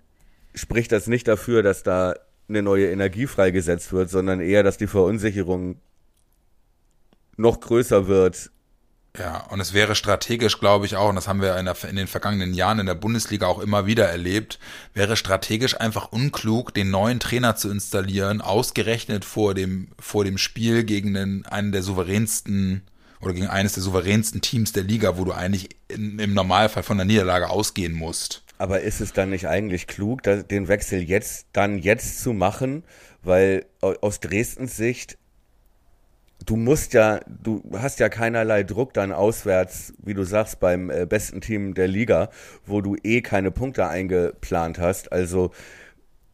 spricht das nicht dafür, dass da eine neue Energie freigesetzt wird, sondern eher, dass die Verunsicherung noch größer wird. Ja, und es wäre strategisch, glaube ich auch, und das haben wir in, der, in, den vergangenen Jahren in der Bundesliga auch immer wieder erlebt, wäre strategisch einfach unklug, den neuen Trainer zu installieren, ausgerechnet vor dem, vor dem Spiel gegen den, einen der souveränsten oder gegen eines der souveränsten Teams der Liga, wo du eigentlich in, im Normalfall von der Niederlage ausgehen musst. Aber ist es dann nicht eigentlich klug, den Wechsel jetzt, dann jetzt zu machen? Weil aus Dresdens Sicht, du musst ja, du hast ja keinerlei Druck dann auswärts, wie du sagst, beim äh, besten Team der Liga, wo du eh keine Punkte eingeplant hast. Also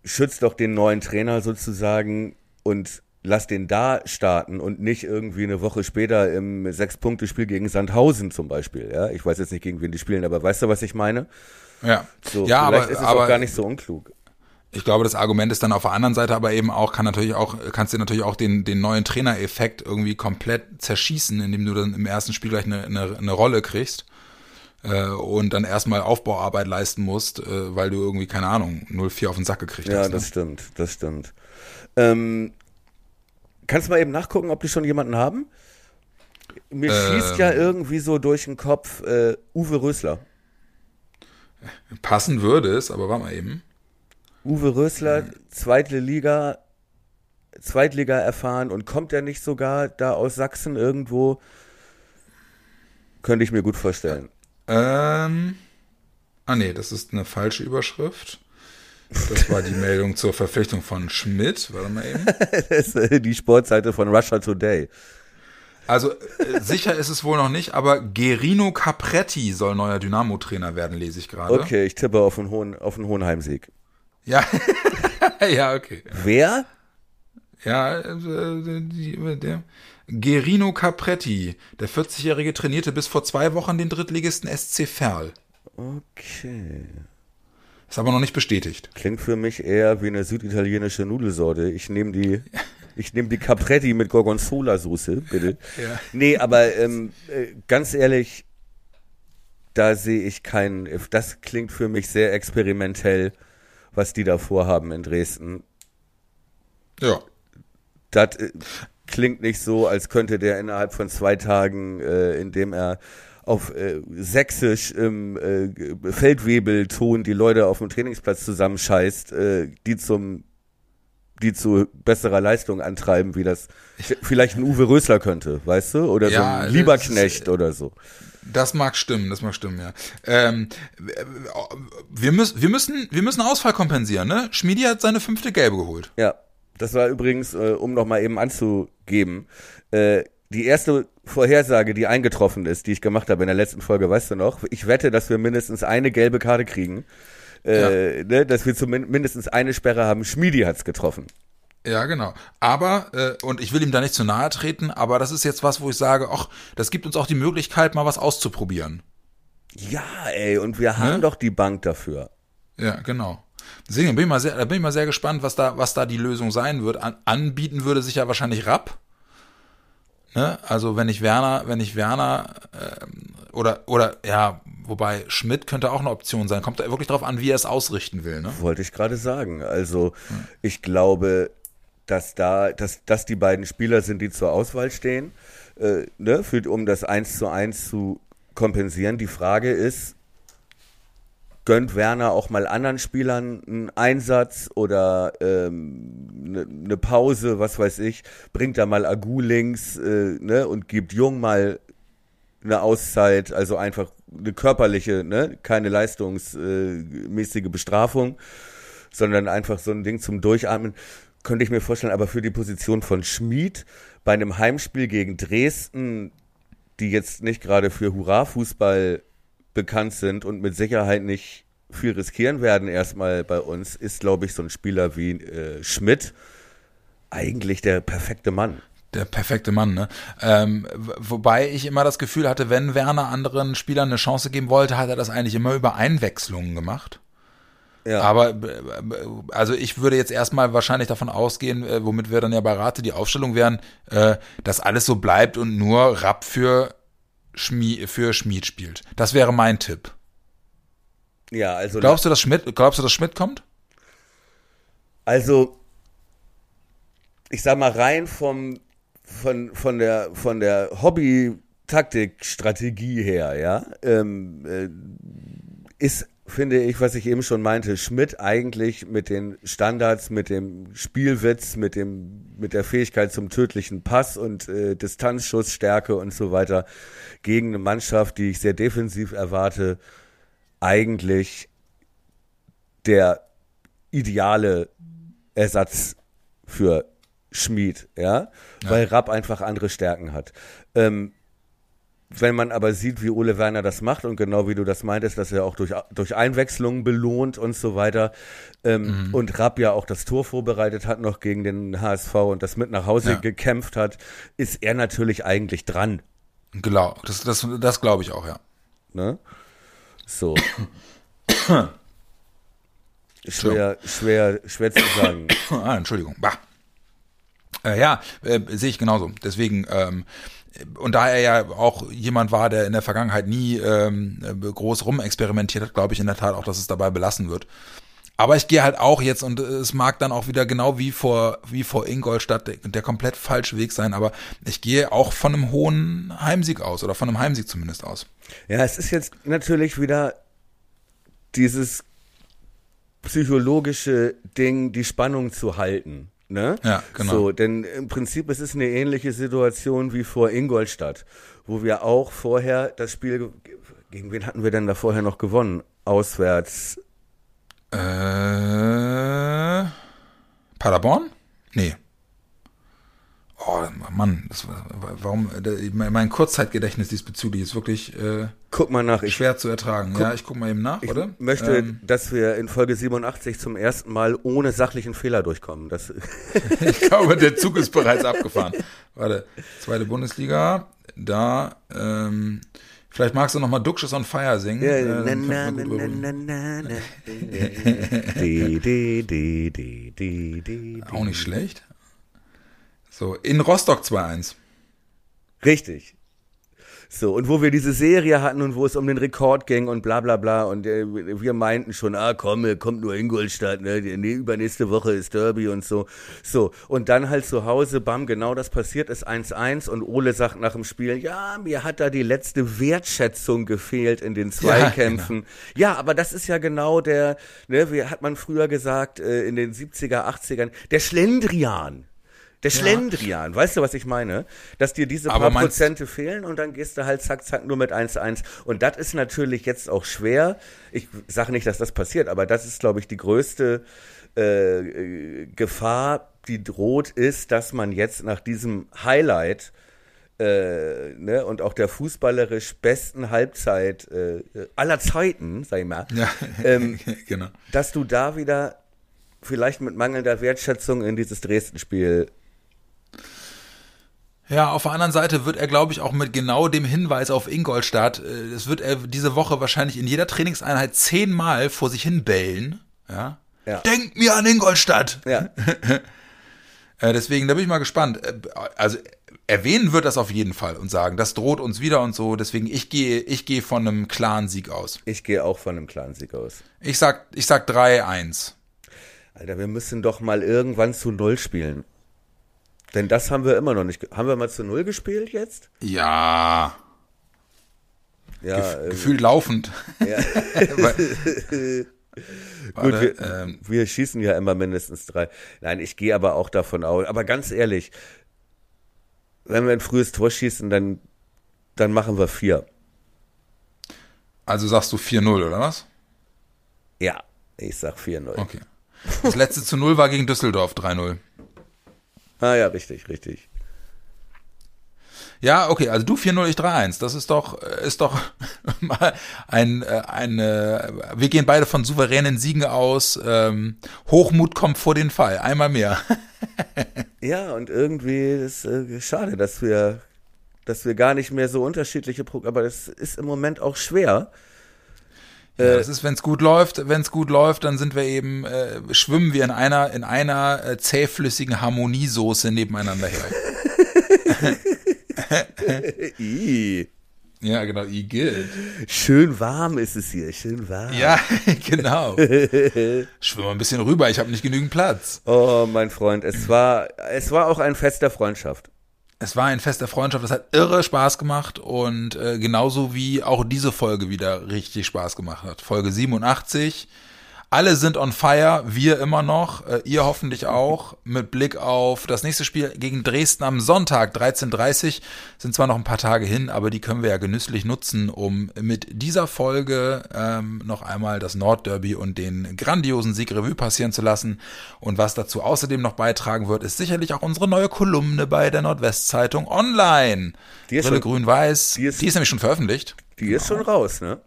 schützt doch den neuen Trainer sozusagen und lass den da starten und nicht irgendwie eine Woche später im Sechs-Punkte-Spiel gegen Sandhausen zum Beispiel. Ja, ich weiß jetzt nicht, gegen wen die spielen, aber weißt du, was ich meine? Ja, so, ja vielleicht aber, ist es aber auch gar nicht so unklug. Ich glaube, das Argument ist dann auf der anderen Seite aber eben auch, kann natürlich auch, kannst du natürlich auch den, den neuen Trainereffekt irgendwie komplett zerschießen, indem du dann im ersten Spiel gleich eine, eine, eine Rolle kriegst äh, und dann erstmal Aufbauarbeit leisten musst, äh, weil du irgendwie, keine Ahnung, 0-4 auf den Sack gekriegt ja, hast. Ja, das ne? stimmt, das stimmt. Ähm, Kannst du mal eben nachgucken, ob die schon jemanden haben? Mir ähm, schießt ja irgendwie so durch den Kopf äh, Uwe Rösler. Passen würde es, aber warte mal eben. Uwe Rösler, zweite Liga, Zweitliga erfahren und kommt er nicht sogar da aus Sachsen irgendwo? Könnte ich mir gut vorstellen. Ähm, ah nee, das ist eine falsche Überschrift. Das war die Meldung zur Verpflichtung von Schmidt. Warte mal eben. das ist äh, die Sportseite von Russia Today. Also äh, sicher ist es wohl noch nicht, aber Gerino Capretti soll neuer Dynamo-Trainer werden, lese ich gerade. Okay, ich tippe auf einen hohen, auf einen hohen Heimsieg. Ja, ja, okay. Wer? Ja, äh, die, der Gerino Capretti, der 40-Jährige trainierte bis vor zwei Wochen den Drittligisten SC Verl. Okay. Ist aber noch nicht bestätigt. Klingt für mich eher wie eine süditalienische Nudelsorte. Ich nehme die, ich nehme die Capretti mit Gorgonzola-Soße, bitte. Ja. Nee, aber ähm, äh, ganz ehrlich, da sehe ich keinen, das klingt für mich sehr experimentell, was die da vorhaben in Dresden. Ja. Das äh, klingt nicht so, als könnte der innerhalb von zwei Tagen, äh, indem er auf äh, sächsisch im äh, Feldwebelton die Leute auf dem Trainingsplatz zusammenscheißt, äh, die zum die zu besserer Leistung antreiben, wie das vielleicht ein Uwe Rösler könnte, weißt du? Oder ja, so ein Lieberknecht ist, oder so. Das mag stimmen, das mag stimmen, ja. Ähm, wir, müssen, wir, müssen, wir müssen Ausfall kompensieren, ne? Schmiedi hat seine fünfte Gelbe geholt. Ja, das war übrigens, äh, um noch mal eben anzugeben, äh, die erste Vorhersage, die eingetroffen ist, die ich gemacht habe in der letzten Folge, weißt du noch? Ich wette, dass wir mindestens eine gelbe Karte kriegen. Äh, ja. ne, dass wir zumindest mindestens eine Sperre haben. Schmiedi hat's getroffen. Ja, genau. Aber, äh, und ich will ihm da nicht zu nahe treten, aber das ist jetzt was, wo ich sage, ach, das gibt uns auch die Möglichkeit, mal was auszuprobieren. Ja, ey, und wir haben ne? doch die Bank dafür. Ja, genau. Deswegen bin ich mal sehr, da bin ich mal sehr gespannt, was da, was da die Lösung sein wird. An, anbieten würde sich ja wahrscheinlich Rapp. Ne? Also wenn ich Werner, wenn ich Werner ähm, oder oder ja, wobei Schmidt könnte auch eine Option sein. Kommt da wirklich darauf an, wie er es ausrichten will. Ne? Wollte ich gerade sagen. Also hm. ich glaube, dass da, dass, dass die beiden Spieler sind, die zur Auswahl stehen, äh, ne, für, um das eins zu eins zu kompensieren. Die Frage ist, gönnt Werner auch mal anderen Spielern einen Einsatz oder eine ähm, ne, ne Pause, was weiß ich, bringt da mal Agu links äh, ne, und gibt Jung mal eine Auszeit, also einfach eine körperliche, ne, keine leistungsmäßige Bestrafung, sondern einfach so ein Ding zum Durchatmen, könnte ich mir vorstellen, aber für die Position von Schmid bei einem Heimspiel gegen Dresden, die jetzt nicht gerade für Hurra-Fußball bekannt sind und mit Sicherheit nicht viel riskieren werden erstmal bei uns, ist, glaube ich, so ein Spieler wie äh, Schmidt eigentlich der perfekte Mann. Der perfekte Mann, ne? Ähm, wobei ich immer das Gefühl hatte, wenn Werner anderen Spielern eine Chance geben wollte, hat er das eigentlich immer über Einwechslungen gemacht. Ja. Aber äh, also ich würde jetzt erstmal wahrscheinlich davon ausgehen, äh, womit wir dann ja bei Rate die Aufstellung wären, äh, dass alles so bleibt und nur Rapp für Schmied, für Schmied spielt. Das wäre mein Tipp. Ja, also. Glaubst du, dass Schmidt, glaubst du, dass Schmidt kommt? Also, ich sag mal, rein vom, von, von der, von der Hobby-Taktik-Strategie her, ja, ähm, äh, ist, finde ich, was ich eben schon meinte, Schmidt eigentlich mit den Standards, mit dem Spielwitz, mit dem, mit der Fähigkeit zum tödlichen Pass und äh, Distanzschussstärke und so weiter gegen eine Mannschaft, die ich sehr defensiv erwarte, eigentlich der ideale Ersatz für Schmied, ja, ja. weil Rapp einfach andere Stärken hat. Ähm, wenn man aber sieht, wie Ole Werner das macht und genau wie du das meintest, dass er auch durch, durch Einwechslungen belohnt und so weiter ähm, mhm. und Rapp ja auch das Tor vorbereitet hat noch gegen den HSV und das mit nach Hause ja. gekämpft hat, ist er natürlich eigentlich dran. Genau, das, das, das glaube ich auch, ja. Ne? So. schwer, schwer, schwer zu sagen. ah, Entschuldigung. Bah. Äh, ja, äh, sehe ich genauso. Deswegen, ähm, und da er ja auch jemand war, der in der Vergangenheit nie ähm, groß rumexperimentiert hat, glaube ich in der Tat auch, dass es dabei belassen wird. Aber ich gehe halt auch jetzt und es mag dann auch wieder genau wie vor wie vor Ingolstadt der, der komplett falsche Weg sein, aber ich gehe auch von einem hohen Heimsieg aus oder von einem Heimsieg zumindest aus. Ja, es ist jetzt natürlich wieder dieses psychologische Ding, die Spannung zu halten. Ne? Ja, genau. So, denn im Prinzip es ist eine ähnliche Situation wie vor Ingolstadt, wo wir auch vorher das Spiel gegen wen hatten wir denn da vorher noch gewonnen? Auswärts. Äh, Paderborn? Nee. Oh, Mann, das, warum, mein Kurzzeitgedächtnis diesbezüglich ist wirklich äh, guck mal nach, schwer ich, zu ertragen. Guck, ja, ich guck mal eben nach, ich oder? möchte, ähm, dass wir in Folge 87 zum ersten Mal ohne sachlichen Fehler durchkommen. Das ich glaube, der Zug ist bereits abgefahren. Warte, zweite Bundesliga, da, ähm, Vielleicht magst du noch mal Duxches on Fire singen. Äh, na, Auch nicht schlecht. So, in Rostock 2-1. Richtig. So, und wo wir diese Serie hatten und wo es um den Rekord ging und bla bla bla und äh, wir meinten schon, ah komm, kommt nur Ingolstadt, ne? Nee, übernächste Woche ist Derby und so. So, und dann halt zu Hause, bam, genau das passiert ist 1-1 und Ole sagt nach dem Spiel, ja, mir hat da die letzte Wertschätzung gefehlt in den Zweikämpfen. Ja, genau. ja aber das ist ja genau der, ne, wie hat man früher gesagt, äh, in den 70er, 80ern, der Schlendrian. Der Schlendrian, ja. weißt du, was ich meine? Dass dir diese paar Prozente fehlen und dann gehst du halt zack, zack nur mit 1-1. Und das ist natürlich jetzt auch schwer. Ich sage nicht, dass das passiert, aber das ist, glaube ich, die größte äh, Gefahr, die droht, ist, dass man jetzt nach diesem Highlight äh, ne, und auch der fußballerisch besten Halbzeit äh, aller Zeiten, sag ich mal, ja, ähm, genau. dass du da wieder vielleicht mit mangelnder Wertschätzung in dieses Dresden-Spiel ja, auf der anderen Seite wird er, glaube ich, auch mit genau dem Hinweis auf Ingolstadt, äh, es wird er diese Woche wahrscheinlich in jeder Trainingseinheit zehnmal vor sich hin bellen. Ja. ja. Denkt mir an Ingolstadt. Ja. Äh, deswegen, da bin ich mal gespannt. Äh, also erwähnen wird das auf jeden Fall und sagen, das droht uns wieder und so. Deswegen, ich gehe, ich gehe von einem klaren Sieg aus. Ich gehe auch von einem klaren Sieg aus. Ich sag, ich sag 3-1. Alter, wir müssen doch mal irgendwann zu Null spielen. Denn das haben wir immer noch nicht. Haben wir mal zu Null gespielt jetzt? Ja. Ja, Gef ähm, gefühlt laufend. Ja. Gut, wir, ähm, wir, schießen ja immer mindestens drei. Nein, ich gehe aber auch davon aus. Aber ganz ehrlich, wenn wir ein frühes Tor schießen, dann, dann machen wir vier. Also sagst du 4-0, oder was? Ja, ich sag 4-0. Okay. Das letzte zu 0 war gegen Düsseldorf 3-0. Ah ja, richtig, richtig. Ja, okay, also du 4-0, ich 3-1. Das ist doch, ist doch mal ein, äh, eine, wir gehen beide von souveränen Siegen aus. Ähm, Hochmut kommt vor den Fall, einmal mehr. ja, und irgendwie ist äh, schade, dass wir, dass wir gar nicht mehr so unterschiedliche Programme, aber das ist im Moment auch schwer. Ja, äh, das ist, wenn es gut läuft, wenn es gut läuft, dann sind wir eben, äh, schwimmen wir in einer, in einer äh, zähflüssigen Harmoniesoße nebeneinander her. Ja, genau, Igitt. Schön warm ist es hier, schön warm. Ja, genau. Schwimm mal ein bisschen rüber, ich habe nicht genügend Platz. Oh, mein Freund, es war, es war auch ein Fest der Freundschaft. Es war ein Fest der Freundschaft, das hat irre Spaß gemacht und äh, genauso wie auch diese Folge wieder richtig Spaß gemacht hat. Folge 87 alle sind on fire, wir immer noch, äh, ihr hoffentlich auch, mit Blick auf das nächste Spiel gegen Dresden am Sonntag, 13.30 sind zwar noch ein paar Tage hin, aber die können wir ja genüsslich nutzen, um mit dieser Folge ähm, noch einmal das Nordderby und den grandiosen Sieg Revue passieren zu lassen. Und was dazu außerdem noch beitragen wird, ist sicherlich auch unsere neue Kolumne bei der Nordwestzeitung online. Die ist Brille grün-weiß, die die ist- ist nämlich schon veröffentlicht. Die ist schon raus, ne?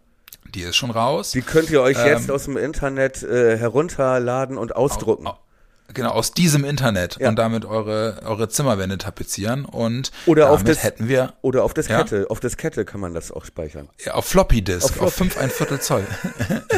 Die ist schon raus. Die könnt ihr euch jetzt Ähm, aus dem Internet äh, herunterladen und ausdrucken. Au- Genau, aus diesem Internet Ja. und damit eure, eure Zimmerwände tapezieren und Oder auf das- hätten wir Oder auf Ja. Diskette. Auf Diskette kann man das auch speichern. ja, auf Floppy Disk, Auf auf, Flop- fünf ein Viertel Zoll.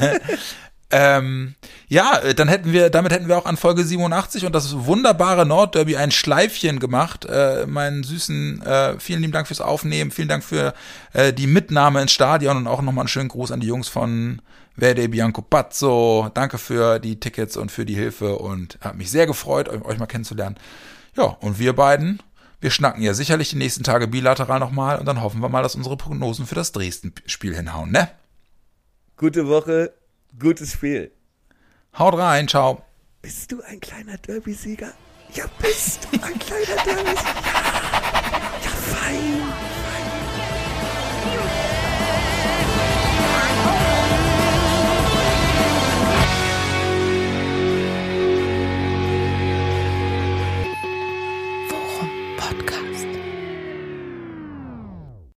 ähm, ja, äh, dann hätten wir, damit hätten wir auch an Folge 87 und das wunderbare Nordderby ein Schleifchen gemacht. Äh, meinen süßen, äh, vielen lieben Dank fürs Aufnehmen, vielen Dank für äh, die Mitnahme ins Stadion und auch nochmal einen schönen Gruß an die Jungs von Verde Bianco Pazzo. Danke für die Tickets und für die Hilfe und hat mich sehr gefreut, euch euch mal kennenzulernen. Ja, und wir beiden, wir schnacken ja sicherlich die nächsten Tage bilateral nochmal und dann hoffen wir mal, dass unsere Prognosen für das Dresden-Spiel hinhauen, ne? Gute Woche, gutes Spiel. Haut rein, ciao. Bist du ein kleiner Derby-Sieger? Ja, bist du ein kleiner Derby-Sieger? Ja, ja, fein.